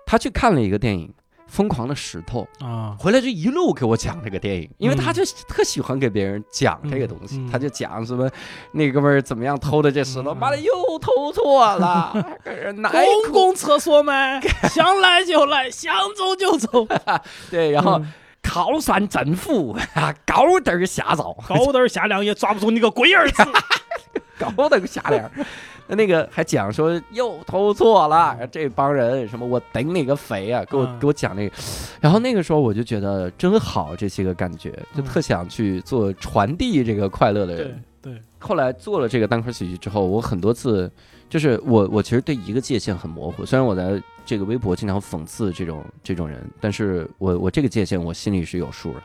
他去看了一个电影。疯狂的石头啊！回来就一路给我讲这个电影，因为他就特喜欢给别人讲这个东西，他就讲什么那哥们儿怎么样偷的这石头，妈的又偷错了，[LAUGHS] 公共厕所吗？想来就来，想走就走。[LAUGHS] 对，然后靠山政府，高 [LAUGHS] 点儿下照，高点儿下梁也抓不住你个龟儿子。高的下联。那个还讲说又投错了，这帮人什么我顶你个肥啊！给我给我讲那个，然后那个时候我就觉得真好，这些个感觉就特想去做传递这个快乐的人。对，后来做了这个单口喜剧之后，我很多次就是我我其实对一个界限很模糊，虽然我在这个微博经常讽刺这种这种人，但是我我这个界限我心里是有数的。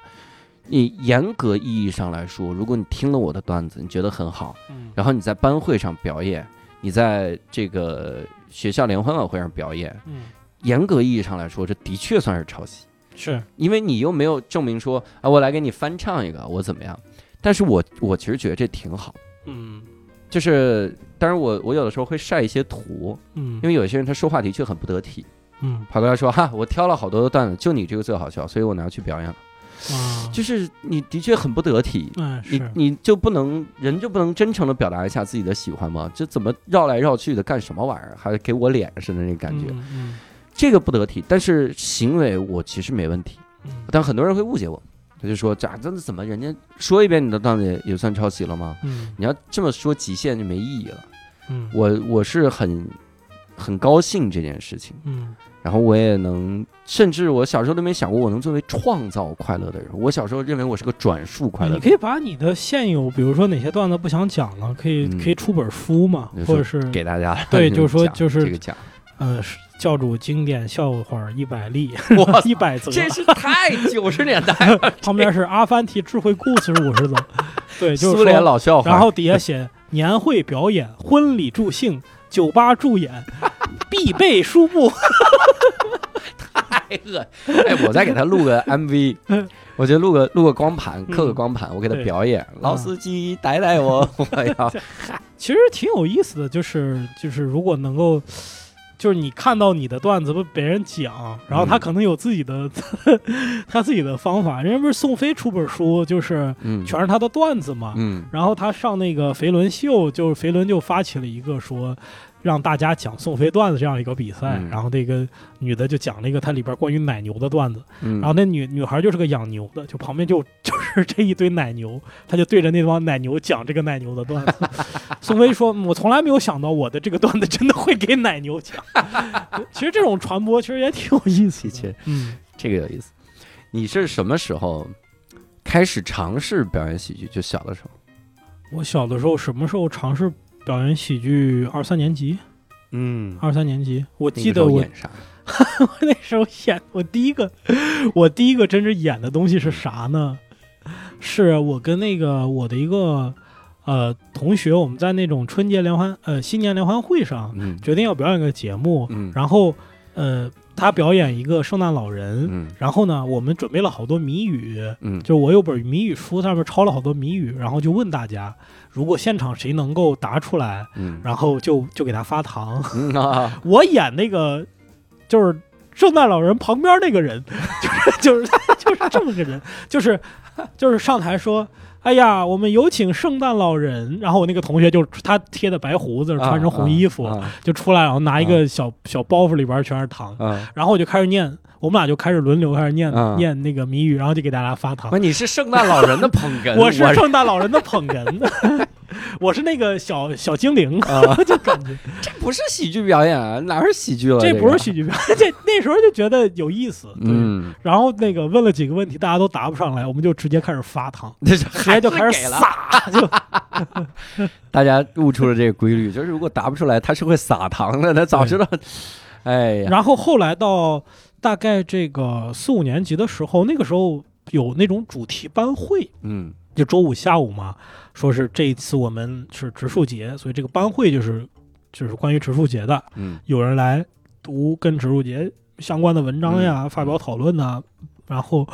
你严格意义上来说，如果你听了我的段子，你觉得很好，然后你在班会上表演。你在这个学校联欢晚会上表演，嗯，严格意义上来说，这的确算是抄袭，是。因为你又没有证明说啊，我来给你翻唱一个，我怎么样？但是我我其实觉得这挺好，嗯，就是当然我我有的时候会晒一些图，嗯，因为有些人他说话的确很不得体，嗯，跑过来说哈，我挑了好多的段子，就你这个最好笑，所以我拿去表演了。啊，就是你的确很不得体，你你就不能人就不能真诚的表达一下自己的喜欢吗？这怎么绕来绕去的干什么玩意儿？还给我脸似的那感觉，这个不得体。但是行为我其实没问题，但很多人会误解我，他就说这这怎么人家说一遍你的段子也算抄袭了吗？你要这么说极限就没意义了。我我是很很高兴这件事情。然后我也能，甚至我小时候都没想过我能作为创造快乐的人。我小时候认为我是个转述快乐。你可以把你的现有，比如说哪些段子不想讲了，可以可以出本书嘛，或者是给大家对，就是说就是这个讲，呃，教主经典笑话一百例，哇，一百则，这是太九十年代了。[LAUGHS] 旁边是阿凡提智慧故事五十则，对，就是苏联老笑话。然后底下写年会表演、婚礼助兴、酒吧助演。[LAUGHS] 必备书目，[LAUGHS] 太恶哎！我再给他录个 MV，[LAUGHS] 我就录个录个光盘，刻个光盘，我给他表演。老司机带带我，我要。其实挺有意思的，就是就是如果能够，就是你看到你的段子被别人讲，然后他可能有自己的 [LAUGHS] 他自己的方法。人家不是宋飞出本书，就是全是他的段子嘛。嗯。然后他上那个肥伦秀，就是肥伦就发起了一个说。让大家讲宋飞段子这样一个比赛，然后那个女的就讲了一个她里边关于奶牛的段子，然后那女女孩就是个养牛的，就旁边就 [LAUGHS] 就是这一堆奶牛，她就对着那帮奶牛讲这个奶牛的段子。[LAUGHS] 宋飞说：“我从来没有想到我的这个段子真的会给奶牛讲。[LAUGHS] ”其实这种传播其实也挺有意思的。嗯，这个有意思。你是什么时候开始尝试表演喜剧？就小的时候。我小的时候什么时候尝试？表演喜剧二三年级，嗯，二三年级，我记得我？[LAUGHS] 我那时候演我第一个，我第一个真正演的东西是啥呢？是我跟那个我的一个呃同学，我们在那种春节联欢呃新年联欢会上，决定要表演个节目，然后呃他表演一个圣诞老人，然后呢我们准备了好多谜语，嗯，就我有本谜语书，上面抄了好多谜语，然后就问大家。如果现场谁能够答出来，嗯，然后就就给他发糖。[LAUGHS] 我演那个就是圣诞老人旁边那个人，[LAUGHS] 就是就是就是这么个人，就是就是上台说：“哎呀，我们有请圣诞老人。”然后我那个同学就他贴的白胡子，穿着红衣服就出来，然后拿一个小小包袱里边全是糖，然后我就开始念。我们俩就开始轮流开始念念那个谜语，然后就给大家发糖。你是圣诞老人的捧哏，[LAUGHS] 我是圣诞老人的捧哏，[LAUGHS] 我是那个小小精灵，就感觉 [LAUGHS] 这不是喜剧表演啊，哪是喜剧了？这不是喜剧表演，这那时候就觉得有意思。嗯，然后那个问了几个问题，大家都答不上来，我们就直接开始发糖，直接就开始撒，就大家悟出了这个规律，就是如果答不出来，他是会撒糖的。他早知道，哎呀。然后后来到。大概这个四五年级的时候，那个时候有那种主题班会，嗯，就周五下午嘛，说是这一次我们是植树节，所以这个班会就是就是关于植树节的，嗯，有人来读跟植树节相关的文章呀，发表讨论呐，然后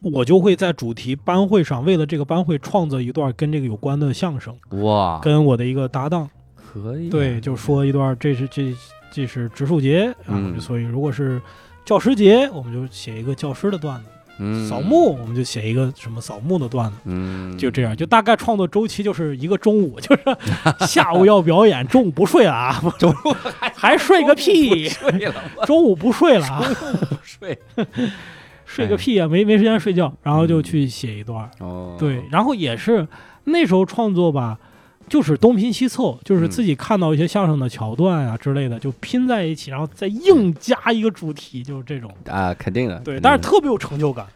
我就会在主题班会上，为了这个班会创作一段跟这个有关的相声，哇，跟我的一个搭档，可以，对，就说一段，这是这这是植树节啊，所以如果是。教师节，我们就写一个教师的段子；嗯，扫墓，我们就写一个什么扫墓的段子。嗯，就这样，就大概创作周期就是一个中午，就是下午要表演，中午不睡了啊，[LAUGHS] 中午 [LAUGHS] 还睡个屁，睡了，中午不睡了，不睡，睡个屁啊，没没时间睡觉，然后就去写一段。哦，对，然后也是那时候创作吧，就是东拼西凑，就是自己看到一些相声的桥段啊之类的，就拼在一起，然后再硬加一个主题，就是这种啊，肯定的，对，但是特别有成就感。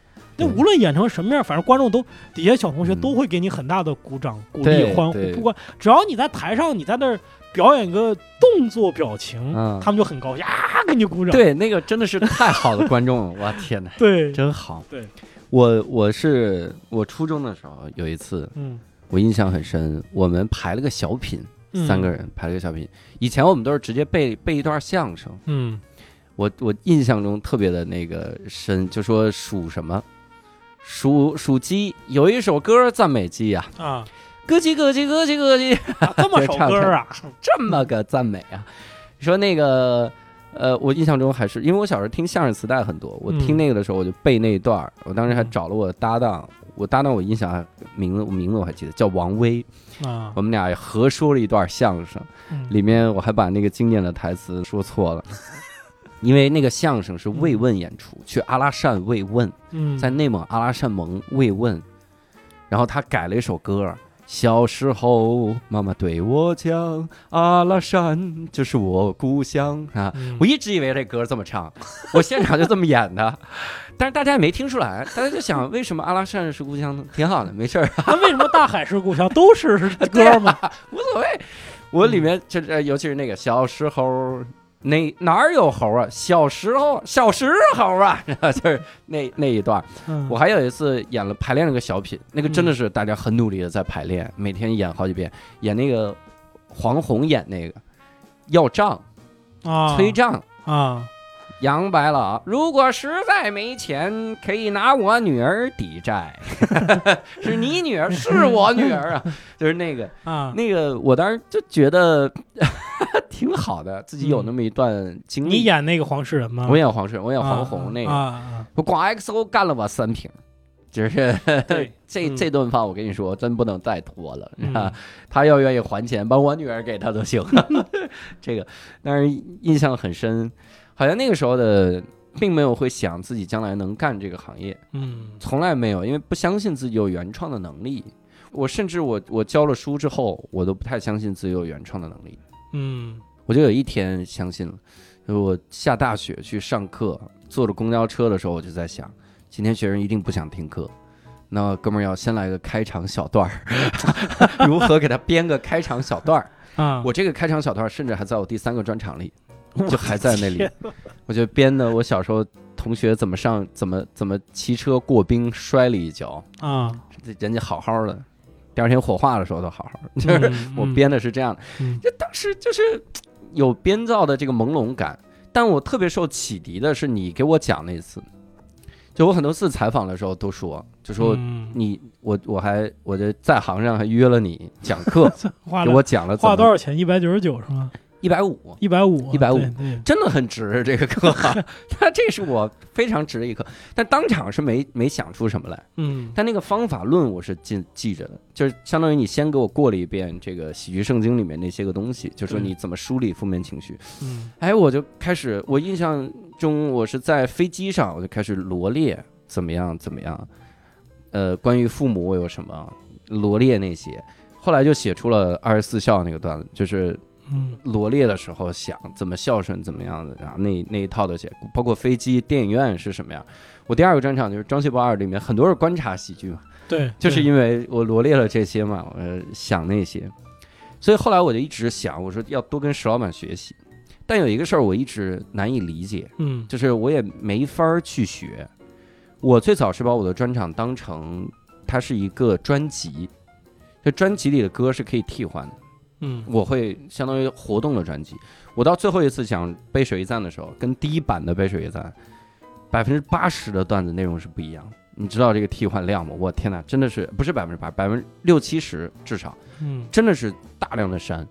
那无论演成什么样，反正观众都底下小同学都会给你很大的鼓掌、鼓励、欢呼。不管只要你在台上，你在那儿表演个动作表情，他们就很高兴啊，给你鼓掌。对，那个真的是太好的观众了，[LAUGHS] 我天哪！对，真好。对，我我是我初中的时候有一次，嗯。我印象很深，我们排了个小品，三个人排了个小品。以前我们都是直接背背一段相声。嗯，我我印象中特别的那个深，就说属什么，属属鸡，有一首歌赞美鸡呀。啊，咯叽咯叽咯叽咯叽，这么首 [LAUGHS] 歌啊，这么个赞美啊。说那个，呃，我印象中还是因为我小时候听相声磁带很多，我听那个的时候我就背那一段我当时还找了我搭档。我搭档，我印象名字，名字我还记得，叫王威啊。我们俩合说了一段相声，里面我还把那个经典的台词说错了，[LAUGHS] 因为那个相声是慰问演出，去阿拉善慰问，在内蒙阿拉善盟慰问，然后他改了一首歌。小时候，妈妈对我讲：“阿拉善就是我故乡啊！”我一直以为这歌这么唱，[LAUGHS] 我现场就这么演的，[LAUGHS] 但是大家也没听出来，大家就想为什么阿拉善是故乡呢？挺好的，没事儿。[LAUGHS] 那为什么大海是故乡？都是歌吗？无所谓。我里面就尤其是那个小时候。哪哪儿有猴啊？小时候，小时候啊，[LAUGHS] 就是那那一段。我还有一次演了排练了个小品，那个真的是大家很努力的在排练，每天演好几遍。演那个黄宏演那个要账啊，催账啊。杨白老，如果实在没钱，可以拿我女儿抵债。[LAUGHS] 是你女儿，是我女儿啊，[LAUGHS] 就是那个啊，那个我当时就觉得 [LAUGHS] 挺好的，自己有那么一段经历。你演那个黄世仁吗？我演黄世仁，我演黄宏那个。我光 XO 干了我三瓶，就是这这顿饭，我跟你说，真不能再拖了。他要愿意还钱，把我女儿给他都行。这个，但是印象很深。好像那个时候的，并没有会想自己将来能干这个行业，嗯，从来没有，因为不相信自己有原创的能力。我甚至我我教了书之后，我都不太相信自己有原创的能力。嗯，我就有一天相信了，我下大雪去上课，坐着公交车的时候，我就在想，今天学生一定不想听课，那哥们儿要先来个开场小段儿，[LAUGHS] 如何给他编个开场小段儿 [LAUGHS] 啊？我这个开场小段儿甚至还在我第三个专场里。[LAUGHS] 就还在那里，我就编的我小时候同学怎么上怎么怎么骑车过冰摔了一跤。啊，人家好好的，第二天火化的时候都好好。的，就是我编的是这样的，就当时就是 [TSK] 有编造的这个朦胧感，但我特别受启迪的是你给我讲那次，就我很多次采访的时候都说，就说你我我还我在在行上还约了你讲课，[LAUGHS] 给我讲了花多少钱？一百九十九是吗？一百五，一百五，一百五，真的很值这个课。[LAUGHS] 他这是我非常值的一课，但当场是没没想出什么来。嗯，但那个方法论我是记记着的，就是相当于你先给我过了一遍这个喜剧圣经里面那些个东西，就说你怎么梳理负面情绪。嗯，哎，我就开始，我印象中我是在飞机上，我就开始罗列怎么样怎么样，呃，关于父母我有什么罗列那些，后来就写出了二十四孝那个段子，就是。嗯，罗列的时候想怎么孝顺怎么样的，然后那那一套的写，包括飞机、电影院是什么样。我第二个专场就是《张学宝二》里面很多是观察喜剧嘛，对，就是因为我罗列了这些嘛，我想那些，所以后来我就一直想，我说要多跟石老板学习。但有一个事儿我一直难以理解，嗯，就是我也没法去学。我最早是把我的专场当成它是一个专辑，这专辑里的歌是可以替换的。嗯，我会相当于活动的专辑。我到最后一次讲《背水一战》的时候，跟第一版的《背水一战》，百分之八十的段子内容是不一样。你知道这个替换量吗？我天哪，真的是不是百分之八，百分之六七十至少。嗯，真的是大量的删，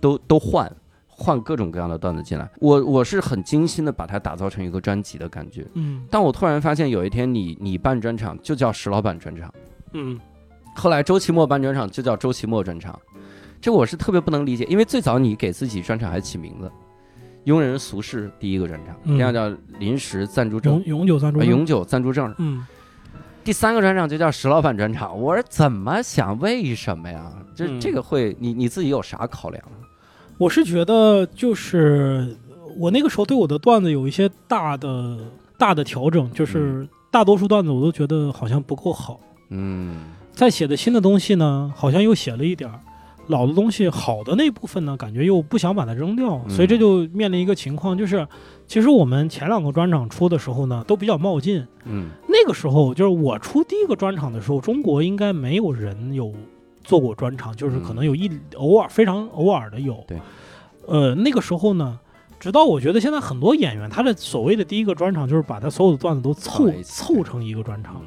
都都换换各种各样的段子进来。我我是很精心的把它打造成一个专辑的感觉。嗯，但我突然发现有一天你你办专场就叫石老板专场。嗯，后来周奇墨办专场就叫周奇墨专场。这我是特别不能理解，因为最早你给自己专场还起名字，庸人俗事第一个专场，第二叫临时赞助证，永永久赞助，永久赞助证。嗯，第三个专场就叫石老板专场。我说怎么想？为什么呀？这嗯这个会你你自己有啥考量？我是觉得就是我那个时候对我的段子有一些大的大的调整，就是大多数段子我都觉得好像不够好。嗯在写的新的东西呢，好像又写了一点儿，老的东西好的那部分呢，感觉又不想把它扔掉，嗯所以这就面临一个情况，就是其实我们前两个专场出的时候呢，都比较冒进。嗯那个时候就是我出第一个专场的时候，中国应该没有人有做过专场，就是可能有一偶尔非常偶尔的有。对，呃，那个时候呢。直到我觉得现在很多演员，他的所谓的第一个专场就是把他所有的段子都凑凑成一个专场，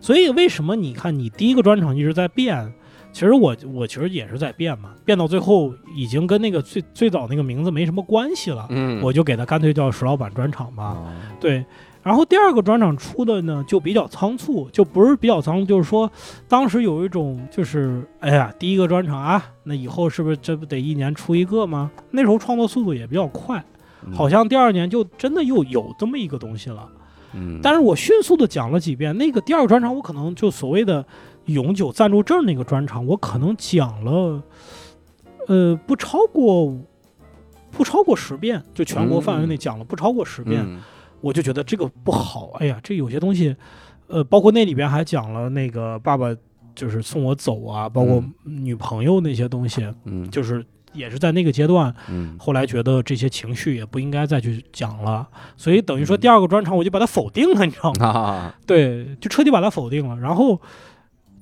所以为什么你看你第一个专场一直在变？其实我我其实也是在变嘛，变到最后已经跟那个最最早那个名字没什么关系了，嗯，我就给他干脆叫石老板专场吧。哦对，然后第二个专场出的呢就比较仓促，就不是比较仓促，就是说当时有一种就是哎呀，第一个专场啊，那以后是不是这不得一年出一个吗？那时候创作速度也比较快，嗯好像第二年就真的又有这么一个东西了。嗯，但是我迅速的讲了几遍，那个第二个专场，我可能就所谓的永久暂住证那个专场，我可能讲了，呃，不超过不超过十遍，就全国范围内讲了不超过十遍，嗯我就觉得这个不好。哎呀，这有些东西，呃，包括那里边还讲了那个爸爸就是送我走啊，包括女朋友那些东西，嗯就是也是在那个阶段，嗯后来觉得这些情绪也不应该再去讲了，所以等于说第二个专场我就把它否定了，你知道吗？啊对，就彻底把它否定了。然后，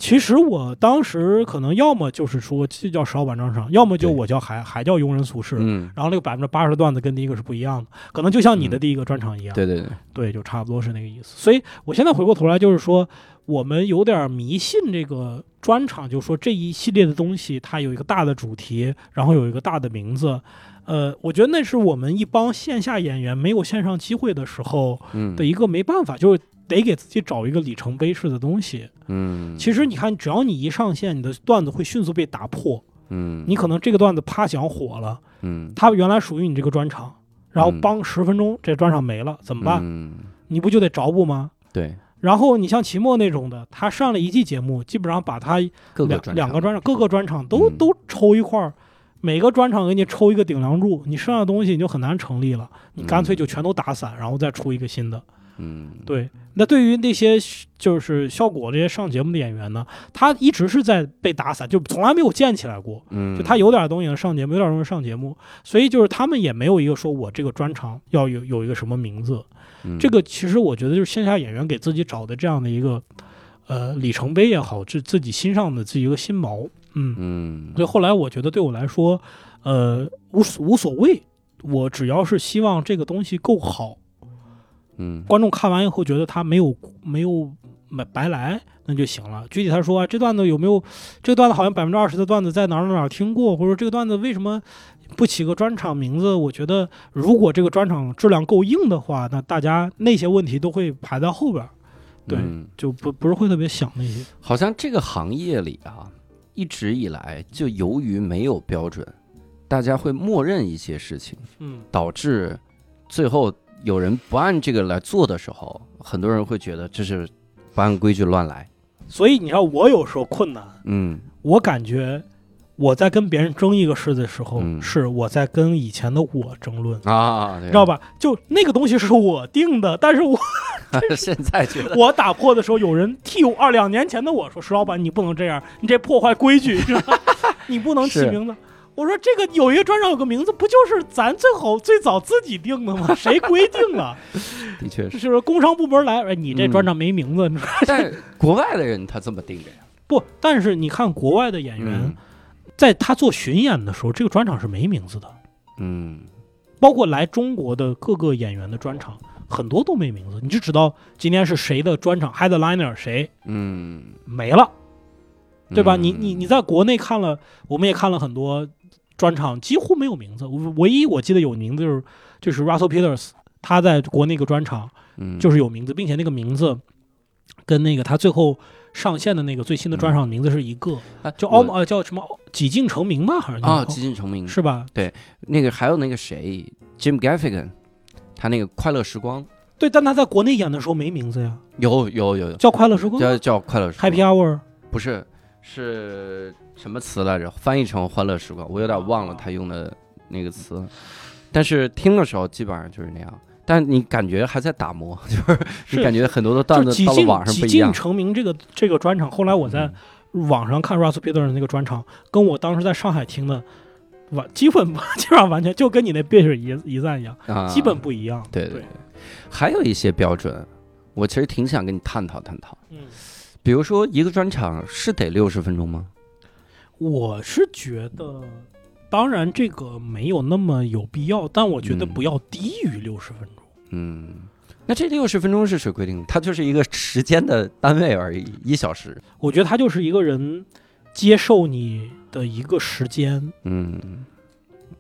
其实我当时可能要么就是说就叫石老板专场，要么就我叫还还叫庸人俗事。嗯，然后那个百分之八十的段子跟第一个是不一样的，可能就像你的第一个专场一样，对对对，对，就差不多是那个意思。所以我现在回过头来就是说，我们有点迷信这个专场，就是说这一系列的东西它有一个大的主题，然后有一个大的名字。呃，我觉得那是我们一帮线下演员没有线上机会的时候嗯的一个没办法，就是得给自己找一个里程碑式的东西。嗯，其实你看，只要你一上线，你的段子会迅速被打破。嗯你可能这个段子啪响火了，嗯它原来属于你这个专场，然后嗯帮十分钟这专场没了，怎么办？嗯，你不就得找补吗？对，然后你像期末那种的，他上了一季节目，基本上把他两各个两个专场各个专场都、嗯都抽一块儿，每个专场给你抽一个顶梁柱，你剩下的东西你就很难成立了，你干脆就全都打散，然后再出一个新的。嗯，对，那对于那些就是效果这些上节目的演员呢，他一直是在被打散，就从来没有建起来过。嗯，就他有点东西能上节目，有点东西上节目，所以就是他们也没有一个说我这个专场要有有一个什么名字。嗯这个其实我觉得就是线下演员给自己找的这样的一个呃里程碑也好，这自己心上的自己一个心锚。嗯，嗯所以后来我觉得对我来说，呃无所无所谓，我只要是希望这个东西够好，嗯观众看完以后觉得他没有没有白白来，那就行了。具体他说啊，这段子有没有？这个段子好像百分之二十的段子在哪儿哪儿哪听过，或者说这个段子为什么不起个专场名字？我觉得如果这个专场质量够硬的话，那大家那些问题都会排在后边儿，对嗯就不不是会特别想那些。好像这个行业里啊，一直以来就由于没有标准，大家会默认一些事情，嗯导致最后有人不按这个来做的时候，很多人会觉得这是不按规矩乱来。所以你知道我有时候困难，嗯我感觉我在跟别人争一个事的时候，嗯是我在跟以前的我争论。啊，知道吧？就那个东西是我定的，但是我吧？[LAUGHS] 现在觉得 [LAUGHS] 我打破的时候，有人替我二两年前的我说：“石老板，你不能这样，你这破坏规矩，你 [LAUGHS] 不能起是名字。”我说：“这个有一个专场有个名字，不就是咱最好最早自己定的吗？谁规定了？[LAUGHS] 的确是，就是是工商部门来，哎，你这专场没名字，[LAUGHS] 但是国外的人他这么定的呀。不？但是你看国外的演员，嗯在他做巡演的时候，这个专场是没名字的，嗯包括来中国的各个演员的专场，很多都没名字，你就知道今天是谁的专场，headliner 谁嗯，没了。对吧？嗯你你你在国内看了，我们也看了很多专场，几乎没有名字。我唯一我记得有名字就是就是 Russell Peters，他在国内一个专场嗯就是有名字，并且那个名字跟那个他最后上线的那个最新的专场名字是一个，哎叫奥我呃叫什么几近成名吧，好像叫啊，几近成名是吧？对那个还有那个谁，Jim Gaffigan，他那个快乐时光，对，但他在国内演的时候没名字呀，有有有有，叫快乐时光叫叫快乐时光，Happy Hour。不是是什么词来着？翻译成欢乐时光，我有点忘了他用的那个词，但是听的时候基本上就是那样。但你感觉还在打磨，[LAUGHS] 就是你感觉很多的段子到了网上不一样。成名这个这个专场，后来我在网上看 Russell Peters 那个专场，跟我当时在上海听的完基本基本上完全就跟你那 b i t 一一赞一样，基本不一样。对对对，还有一些标准，我其实挺想跟你探讨探讨。嗯。比如说，一个专场是得六十分钟吗？我是觉得，当然这个没有那么有必要，但我觉得不要低于六十分钟。嗯，那这六十分钟是谁规定的？它就是一个时间的单位而已，一小时。我觉得它就是一个人接受你的一个时间。嗯，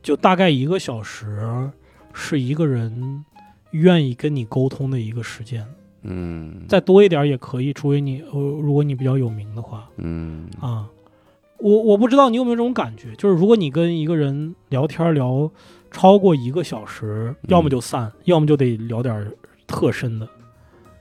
就大概一个小时，是一个人愿意跟你沟通的一个时间。嗯，再多一点也可以，除非你呃，如果你比较有名的话，嗯。啊，我我不知道你有没有这种感觉，就是如果你跟一个人聊天聊超过一个小时，要么就散，要么就得聊点特深的，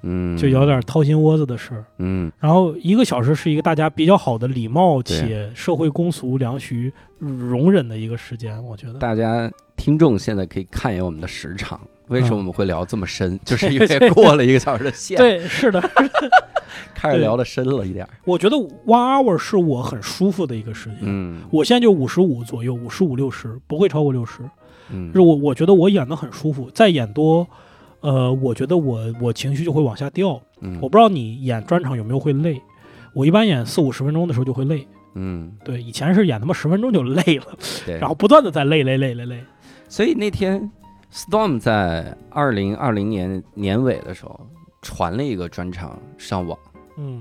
嗯，就聊点掏心窝子的事儿，嗯，然后一个小时是一个大家比较好的礼貌且社会公俗良序容忍的一个时间，我觉得。大家听众现在可以看一眼我们的时长。为什么我们会聊这么深？[LAUGHS] 就是因为过了一个小时的线。对，是的，[LAUGHS] 开始聊的深了一点。我觉得 one hour 是我很舒服的一个时间。嗯，我现在就五十五左右，五十五六十，不会超过六十。嗯，是我我觉得我演的很舒服，再演多，呃，我觉得我我情绪就会往下掉。嗯，我不知道你演专场有没有会累。我一般演四五十分钟的时候就会累。嗯，对，以前是演他妈十分钟就累了，然后不断的在累累累累累。所以那天。Storm 在二零二零年年尾的时候传了一个专场上网，嗯，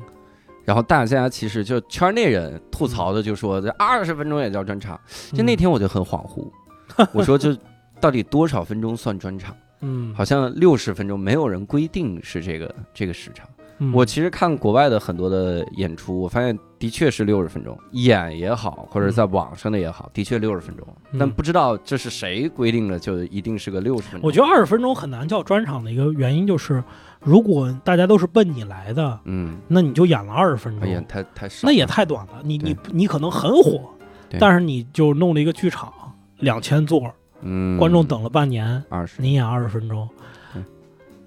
然后大家其实就圈内人吐槽的就说这二十分钟也叫专场，就那天我就很恍惚，[LAUGHS] 我说就到底多少分钟算专场？嗯，好像六十分钟没有人规定是这个这个时长。我其实看国外的很多的演出，我发现的确是六十分钟，演也好，或者在网上的也好，的确六十分钟。但不知道这是谁规定的，就一定是个六十分钟。我觉得二十分钟很难叫专场的一个原因就是，如果大家都是奔你来的，嗯，那你就演了二十分钟，演太太少，那也太短了。你你你可能很火，但是你就弄了一个剧场两千座，嗯，观众等了半年，二十，你演二十分钟。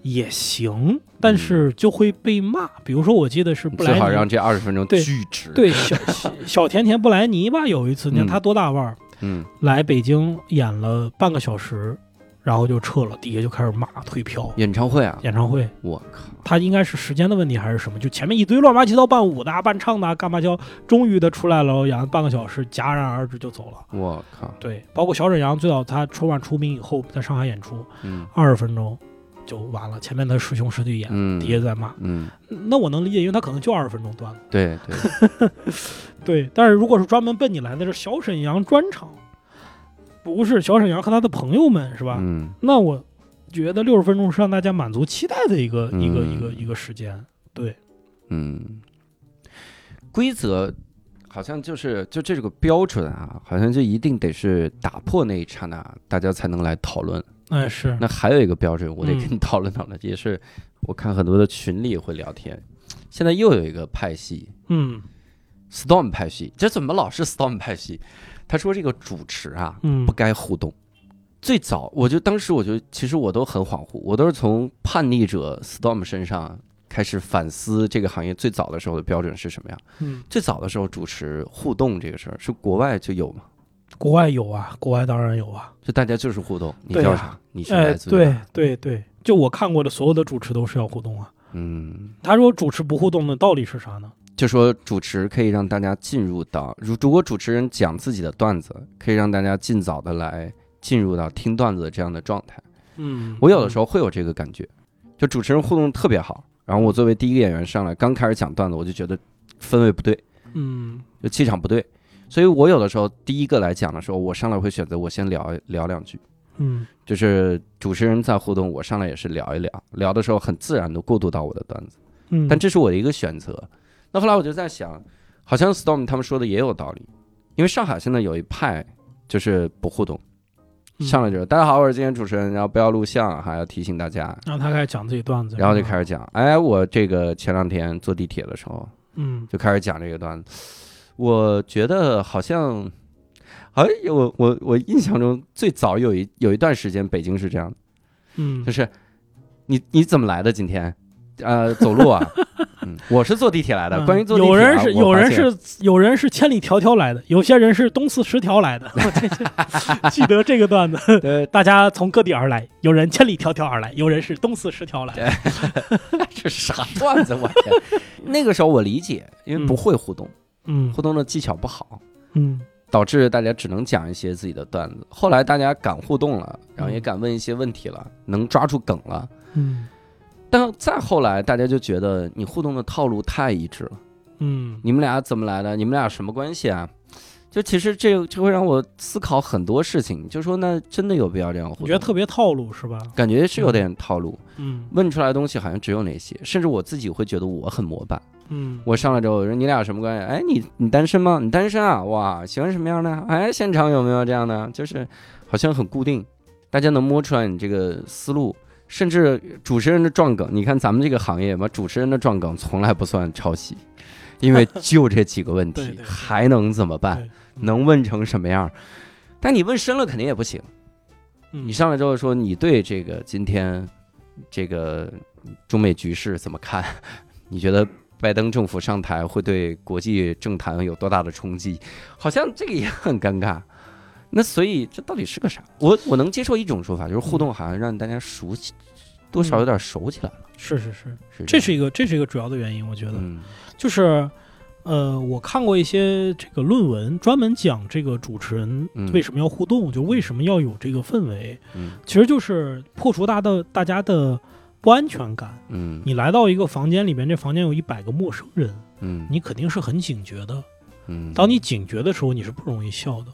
也行，但是就会被骂。比如说，我记得是布莱尼，最好让这二十分钟巨值。对，小 [LAUGHS] 小甜甜布莱尼吧，有一次，你看他多大腕儿，嗯，来北京演了半个小时，然后就撤了，底下就开始骂退票。演唱会啊，演唱会，我靠，他应该是时间的问题还是什么？就前面一堆乱八七糟伴舞的、伴唱的、干嘛叫，终于的出来了，演了半个小时，戛然而止就走了。我靠，对，包括小沈阳，最早他春晚出名以后，在上海演出，嗯，二十分钟。就完了，前面的师兄师弟演，底下在骂，嗯，那我能理解，因为他可能就二十分钟段子，对对 [LAUGHS] 对。但是如果是专门奔你来的，是小沈阳专场，不是小沈阳和他的朋友们，是吧？嗯，那我觉得六十分钟是让大家满足期待的一个一个一个一个时间，对，嗯。规则好像就是就这个标准啊，好像就一定得是打破那一刹那，大家才能来讨论。哎，是。那还有一个标准，我得跟你讨论讨论，也是我看很多的群里会聊天。现在又有一个派系，嗯，Storm 派系，这怎么老是 Storm 派系？他说这个主持啊，不该互动。最早，我就当时我就其实我都很恍惚，我都是从叛逆者 Storm 身上开始反思这个行业最早的时候的标准是什么样。嗯，最早的时候主持互动这个事儿是国外就有吗？国外有啊，国外当然有啊，就大家就是互动，你叫啥？你是来自对对对，就我看过的所有的主持都是要互动啊。嗯，他说主持不互动的道理是啥呢？就说主持可以让大家进入到，如如果主持人讲自己的段子，可以让大家尽早的来进入到听段子的这样的状态。嗯，我有的时候会有这个感觉，就主持人互动特别好，然后我作为第一个演员上来，刚开始讲段子，我就觉得氛围不对，嗯，就气场不对。所以我有的时候第一个来讲的时候，我上来会选择我先聊聊两句，嗯，就是主持人在互动，我上来也是聊一聊，聊的时候很自然的过渡到我的段子，嗯，但这是我的一个选择。那后来我就在想，好像 Storm 他们说的也有道理，因为上海现在有一派就是不互动，上来就是大家好，我是今天主持人，然后不要录像，还要提醒大家。然后他开始讲自己段子，然后就开始讲，哎，我这个前两天坐地铁的时候，嗯，就开始讲这个段子。我觉得好像，哎，我我我印象中最早有一有一段时间，北京是这样的，嗯，就是你你怎么来的今天？呃，走路啊。嗯，我是坐地铁来的。关于坐地铁，有人是有人是有人是千里迢迢来的，有些人是东四十条来的。[LAUGHS] 记得这个段子，[LAUGHS] 大家从各地而来，有人千里迢迢而来，有人是东四十条来的。[LAUGHS] 这啥段子？我天！那个时候我理解，因为不会互动，嗯，互动的技巧不好，嗯，导致大家只能讲一些自己的段子。后来大家敢互动了，然后也敢问一些问题了，能抓住梗了，嗯。但再后来，大家就觉得你互动的套路太一致了。嗯，你们俩怎么来的？你们俩什么关系啊？就其实这就会让我思考很多事情。就说那真的有必要这样互动？我觉得特别套路是吧？感觉是有点套路。嗯，问出来的东西好像只有那些，甚至我自己会觉得我很模板。嗯，我上来之后我说你俩什么关系？哎，你你单身吗？你单身啊？哇，喜欢什么样的？哎，现场有没有这样的？就是好像很固定，大家能摸出来你这个思路。甚至主持人的撞梗，你看咱们这个行业嘛，主持人的撞梗从来不算抄袭，因为就这几个问题，还能怎么办？能问成什么样？但你问深了肯定也不行。你上来之后说你对这个今天这个中美局势怎么看？你觉得拜登政府上台会对国际政坛有多大的冲击？好像这个也很尴尬。那所以这到底是个啥？我我能接受一种说法，就是互动好像让大家熟悉，多少有点熟起来了。是是是，这是一个这是一个主要的原因，我觉得，就是，呃，我看过一些这个论文，专门讲这个主持人为什么要互动，就为什么要有这个氛围，嗯，其实就是破除大的大家的不安全感。嗯，你来到一个房间里面，这房间有一百个陌生人，嗯，你肯定是很警觉的，嗯，当你警觉的时候，你是不容易笑的。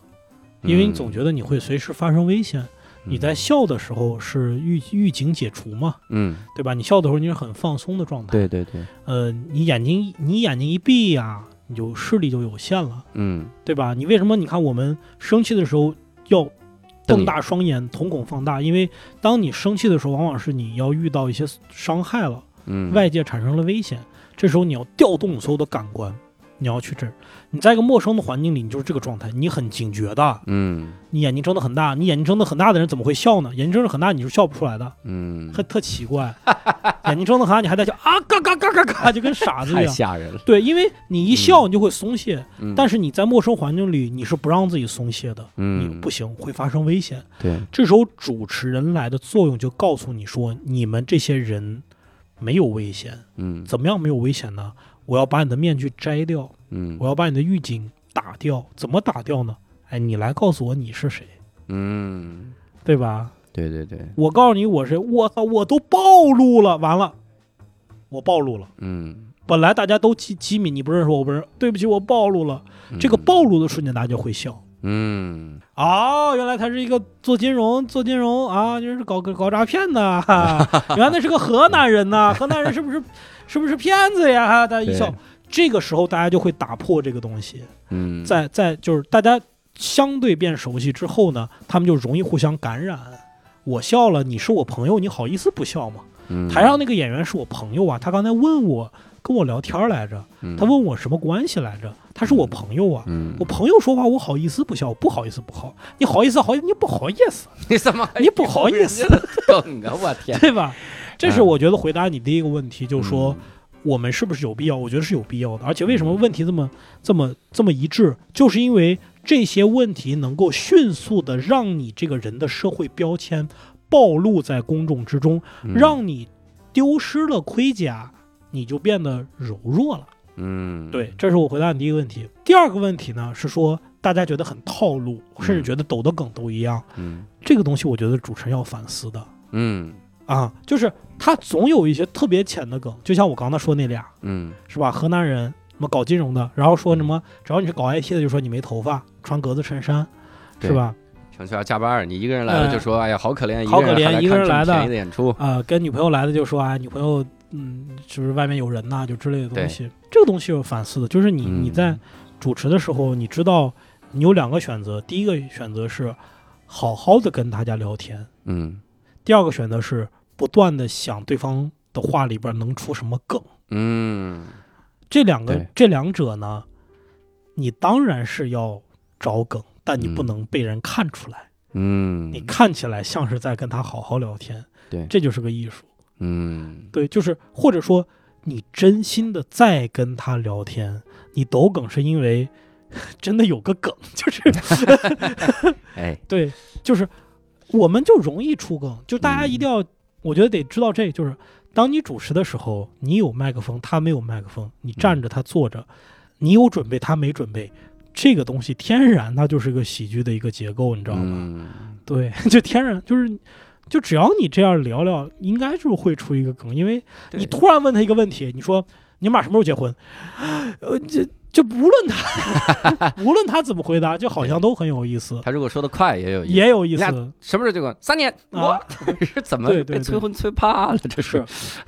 因为你总觉得你会随时发生危险，你在笑的时候是预预警解除嘛，嗯，对吧？你笑的时候你是很放松的状态，对对对，呃，你眼睛你眼睛一闭呀，你就视力就有限了，嗯，对吧？你为什么你看我们生气的时候要瞪大双眼，瞳孔放大？因为当你生气的时候，往往是你要遇到一些伤害了，嗯，外界产生了危险，这时候你要调动所有的感官。你要去这儿，你在一个陌生的环境里，你就是这个状态，你很警觉的，嗯，你眼睛睁得很大，你眼睛睁得很大的人怎么会笑呢？眼睛睁得很大，你是笑不出来的，嗯，还特奇怪，[LAUGHS] 眼睛睁得很大，你还在笑啊，嘎嘎嘎嘎嘎，就跟傻子一样，太吓人了。对，因为你一笑，你就会松懈，嗯，但是你在陌生环境里，你是不让自己松懈的，嗯，你不行，会发生危险。对，这时候主持人来的作用就告诉你说，你们这些人没有危险，嗯，怎么样没有危险呢？我要把你的面具摘掉。嗯，我要把你的预警打掉，怎么打掉呢？哎，你来告诉我你是谁，嗯，对吧？对对对，我告诉你我是，我操，我都暴露了，完了，我暴露了，嗯，本来大家都机机敏，你不认识我，不是，对不起，我暴露了，这个暴露的瞬间大家就会笑，嗯，哦，原来他是一个做金融，做金融啊，就是搞搞诈骗的，[LAUGHS] 原来那是个河南人呐，河南人是不是是不是骗子呀？哈，大家一笑。这个时候，大家就会打破这个东西。嗯，在在就是大家相对变熟悉之后呢，他们就容易互相感染。我笑了，你是我朋友，你好意思不笑吗？台上那个演员是我朋友啊，他刚才问我跟我聊天来着，他问我什么关系来着？他是我朋友啊，我朋友说话我好意思不笑？不好意思不好，你好意思好意思？你不好意思？[LAUGHS] 你怎么你不好意思？[LAUGHS] 梗啊！我天，[LAUGHS] 对吧？这是我觉得回答你第一个问题，就是说。我们是不是有必要？我觉得是有必要的。而且为什么问题这么、这么、这么一致？就是因为这些问题能够迅速的让你这个人的社会标签暴露在公众之中，让你丢失了盔甲，你就变得柔弱了。嗯，对，这是我回答你第一个问题。第二个问题呢，是说大家觉得很套路，甚至觉得抖的梗都一样。嗯，这个东西我觉得主持人要反思的。嗯。啊，就是他总有一些特别浅的梗，就像我刚才说那俩，嗯，是吧？河南人什么搞金融的，然后说什么只要你是搞 IT 的，就说你没头发，穿格子衬衫，是吧？想去要加班，你一个人来了就说，哎呀，好可怜，好可怜，一个人来的。演出。啊，跟女朋友来的就说哎，女朋友，嗯，是不是外面有人呐？就之类的东西，这个东西有反思的，就是你你在主持的时候，你知道你有两个选择，第一个选择是好好的跟大家聊天，嗯。第二个选择是不断的想对方的话里边能出什么梗。嗯。这两个这两者呢，你当然是要找梗，但你不嗯能被人看出来，嗯，你看起来像是在跟他好好聊天，对。这就是个艺术。嗯。对，就是或者说你真心的在跟他聊天，你抖梗是因为真的有个梗，[LAUGHS] 就是 [LAUGHS] 哎。[LAUGHS] 对，就是我们就容易出梗，就大家一定要，我觉得得知道这，就是当你主持的时候，你有麦克风，他没有麦克风，你站着，他坐着，你有准备，他没准备，这个东西天然它就是个喜剧的一个结构，你知道吗？嗯对，[LAUGHS] 就天然就是。就只要你这样聊聊，应该就会出一个梗，因为你突然问他一个问题，你说你们俩什么时候结婚？[GASPS] 呃，这就无论他 [LAUGHS] 无论他怎么回答，就好像都很有意思，他如果说的快也有意思，也有意思。什么时候结婚？三年，啊。我 [LAUGHS] 是怎么被催婚催怕了？这是，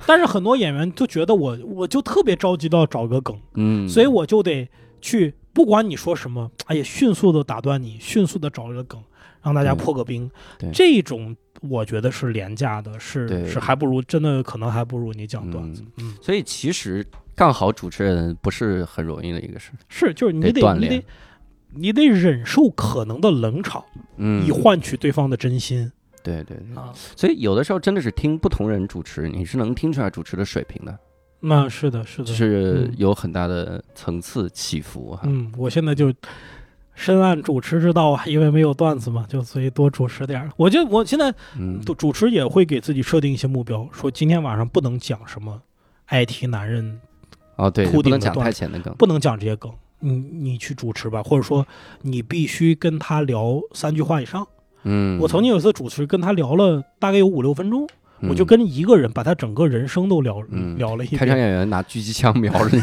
但是很多演员就觉得我我就特别着急到找个梗，嗯，所以我就得去，不管你说什么，哎呀，迅速的打断你，迅速的找一个梗，让大家破个冰。对。这种我觉得是廉价的，是是还不如真的可能还不如你讲段子。嗯，所以其实干好主持人不是很容易的一个事。是，就是你得你得你得忍受可能的冷场，嗯以，换取对方的真心对对对。啊。所以有的时候真的是听不同人主持，你是能听出来主持的水平的，那是的，是的，就是嗯有很大的层次起伏哈。嗯，我现在就深谙主持之道啊，因为没有段子嘛，就所以多主持点儿。我就我现在嗯主主持也会给自己设定一些目标，说今天晚上不能讲什么 IT 男人，哦对，秃不能讲太浅的梗。不能讲这些梗。你你去主持吧，或者说你必须跟他聊三句话以上。嗯，我曾经有一次主持跟他聊了大概有五六分钟，我就嗯跟一个人把他整个人生都聊、嗯聊了一开场，演员拿狙击枪瞄着你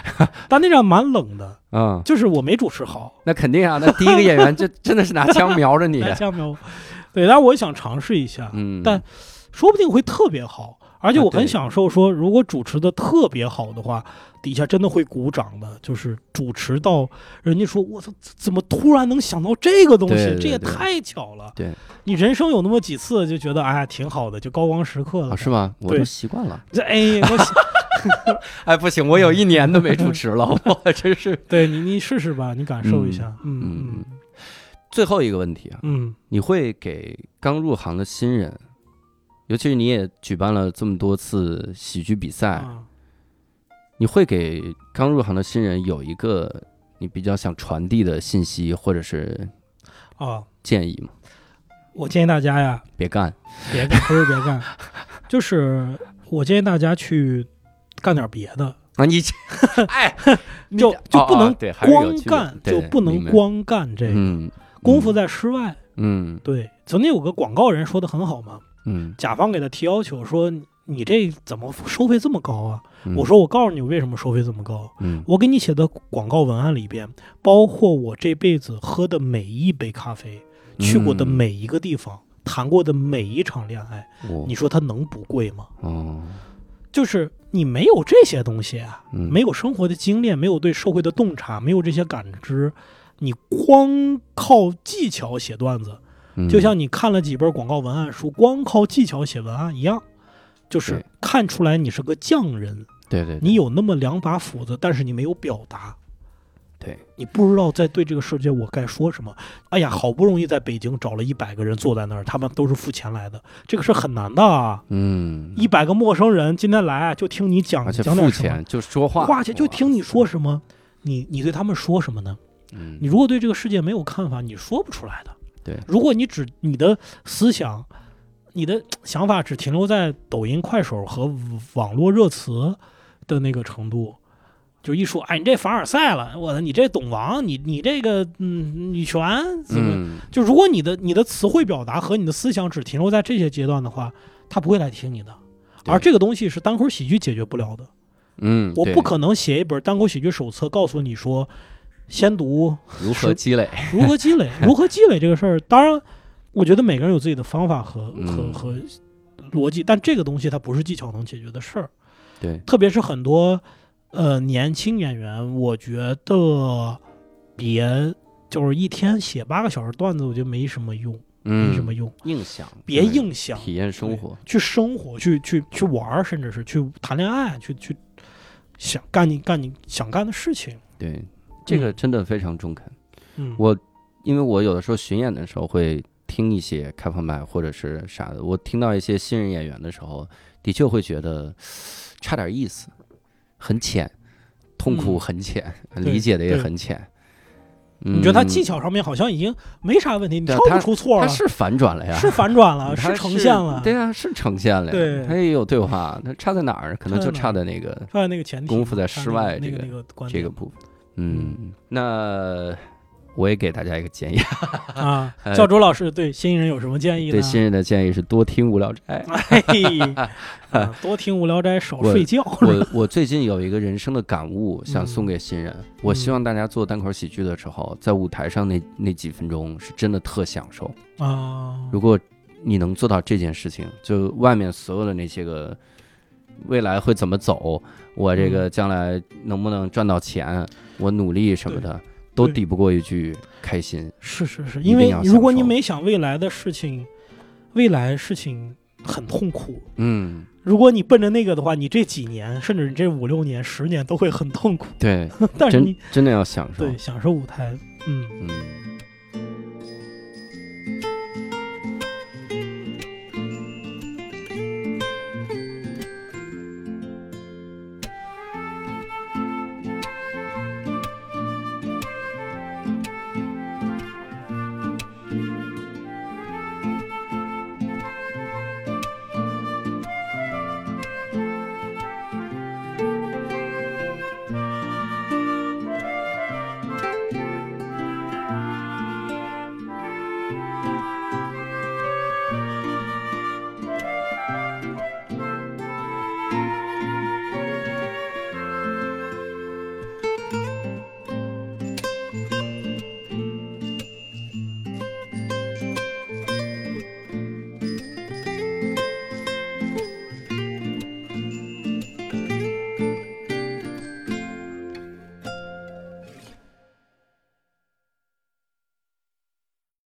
[LAUGHS] 但那场蛮冷的，[LAUGHS] 啊，就是我没主持好，那肯定啊，那第一个演员就真的是拿枪瞄着你。[LAUGHS] 来加苗。对，但我也想尝试一下，嗯，但说不定会特别好。而且啊我很享受说，如果主持的特别好的话，底下真的会鼓掌的。就是主持到人家说：“我操，怎么突然能想到这个东西？这也太巧了。”对你人生有那么几次就觉得哎挺好的，就高光时刻了，啊，是？吗？我都习惯了。这哎，我 [LAUGHS] 哎，不行，我有一年都没主持了，[LAUGHS] 我真是。对你你试试吧，你感受一下。嗯最后一个问题啊，嗯你会给刚入行的新人，尤其是你也举办了这么多次喜剧比赛，啊，你会给刚入行的新人有一个你比较想传递的信息或者是啊，建议吗？我建议大家呀，别干，别干，不是别干，[LAUGHS] 就是我建议大家去干点别的，啊，你这，[LAUGHS] 哎，就就哦不能光干，就不能光干这个。嗯，功夫在室外。嗯。对，曾经有个广告人说的很好嘛，嗯。甲方给他提要求说：“你这怎么收费这么高啊？”嗯，我说：“我告诉你为什么收费这么高。嗯。我给你写的广告文案里边，包括我这辈子喝的每一杯咖啡，去过的嗯每一个地方，谈过的每一场恋爱，我你说它能不贵吗？哦，就是你没有这些东西啊，嗯。没有生活的经验，没有对社会的洞察，没有这些感知，你光靠技巧写段子，嗯就像你看了几本广告文案书，光靠技巧写文案一样，就是看出来你是个匠人，对对，你有那么两把斧子，但是你没有表达。对，你不知道在对这个世界我该说什么。哎呀，好不容易在北京找了一百个人坐在那儿，他们都是付钱来的，这个是很难的啊！嗯，一百个陌生人今天来就听你讲讲点什么，付钱就说话，花钱就听你说什么，你你对他们说什么呢？嗯你如果对这个世界没有看法，你说不出来的。对如果你只你的思想、你的 [TSK] 想法只停留在抖音、快手和网络热词的那个程度，就一说，哎，你这凡尔赛了，我的，你这懂王，你你这个嗯女权怎么？嗯就如果你的你的词汇表达和你的思想只停留在这些阶段的话，他不会来听你的。而这个东西是单口喜剧解决不了的。嗯，我不可能写一本单口喜剧手册，告诉你说，先读如何积累，[LAUGHS] 如何积累，如何积累这个事儿。当然，我觉得每个人有自己的方法和和嗯和逻辑，但这个东西它不是技巧能解决的事儿。对，特别是很多呃年轻演员，我觉得别就是一天写八个小时段子，我觉得没什么用。没什么用。硬想，别硬想，体验生活，去生活，去去去玩，甚至是去谈恋爱，去去想干你干你想干的事情。对，这个真的非常中肯。嗯，我因为我有的时候巡演的时候会听一些开放麦或者是啥的，我听到一些新人演员的时候，的确会觉得差点意思，很浅，痛苦很浅，理解的也很浅。你觉得他技巧上面好像已经没啥问题，你挑不出错了。他是反转了呀，是反转了，[LAUGHS] 是呈现了。对啊，是呈现了。对，他也有对话，他差在哪儿？可能就差在那个，差在那个前提功夫在室外这个这个部分。嗯，那。我也给大家一个建议啊，[LAUGHS] 教主老师对新人有什么建议呢？对新人的建议是多听《无聊斋》，[LAUGHS] 多听《无聊斋》，少睡觉。我我最近有一个人生的感悟，想送给新人。我希望大家做单口喜剧的时候，在舞台上那那几分钟是真的特享受啊！如果你能做到这件事情，就外面所有的那些个未来会怎么走，我这个将来能不能赚到钱，我努力什么的。都抵不过一句开心。是是是，因为如果你没想未来的事情，未来事情很痛苦。嗯，如果你奔着那个的话，你这几年，甚至你这五六年、十年都会很痛苦。对，[LAUGHS] 但是你真的要享受，对，享受舞台。嗯嗯。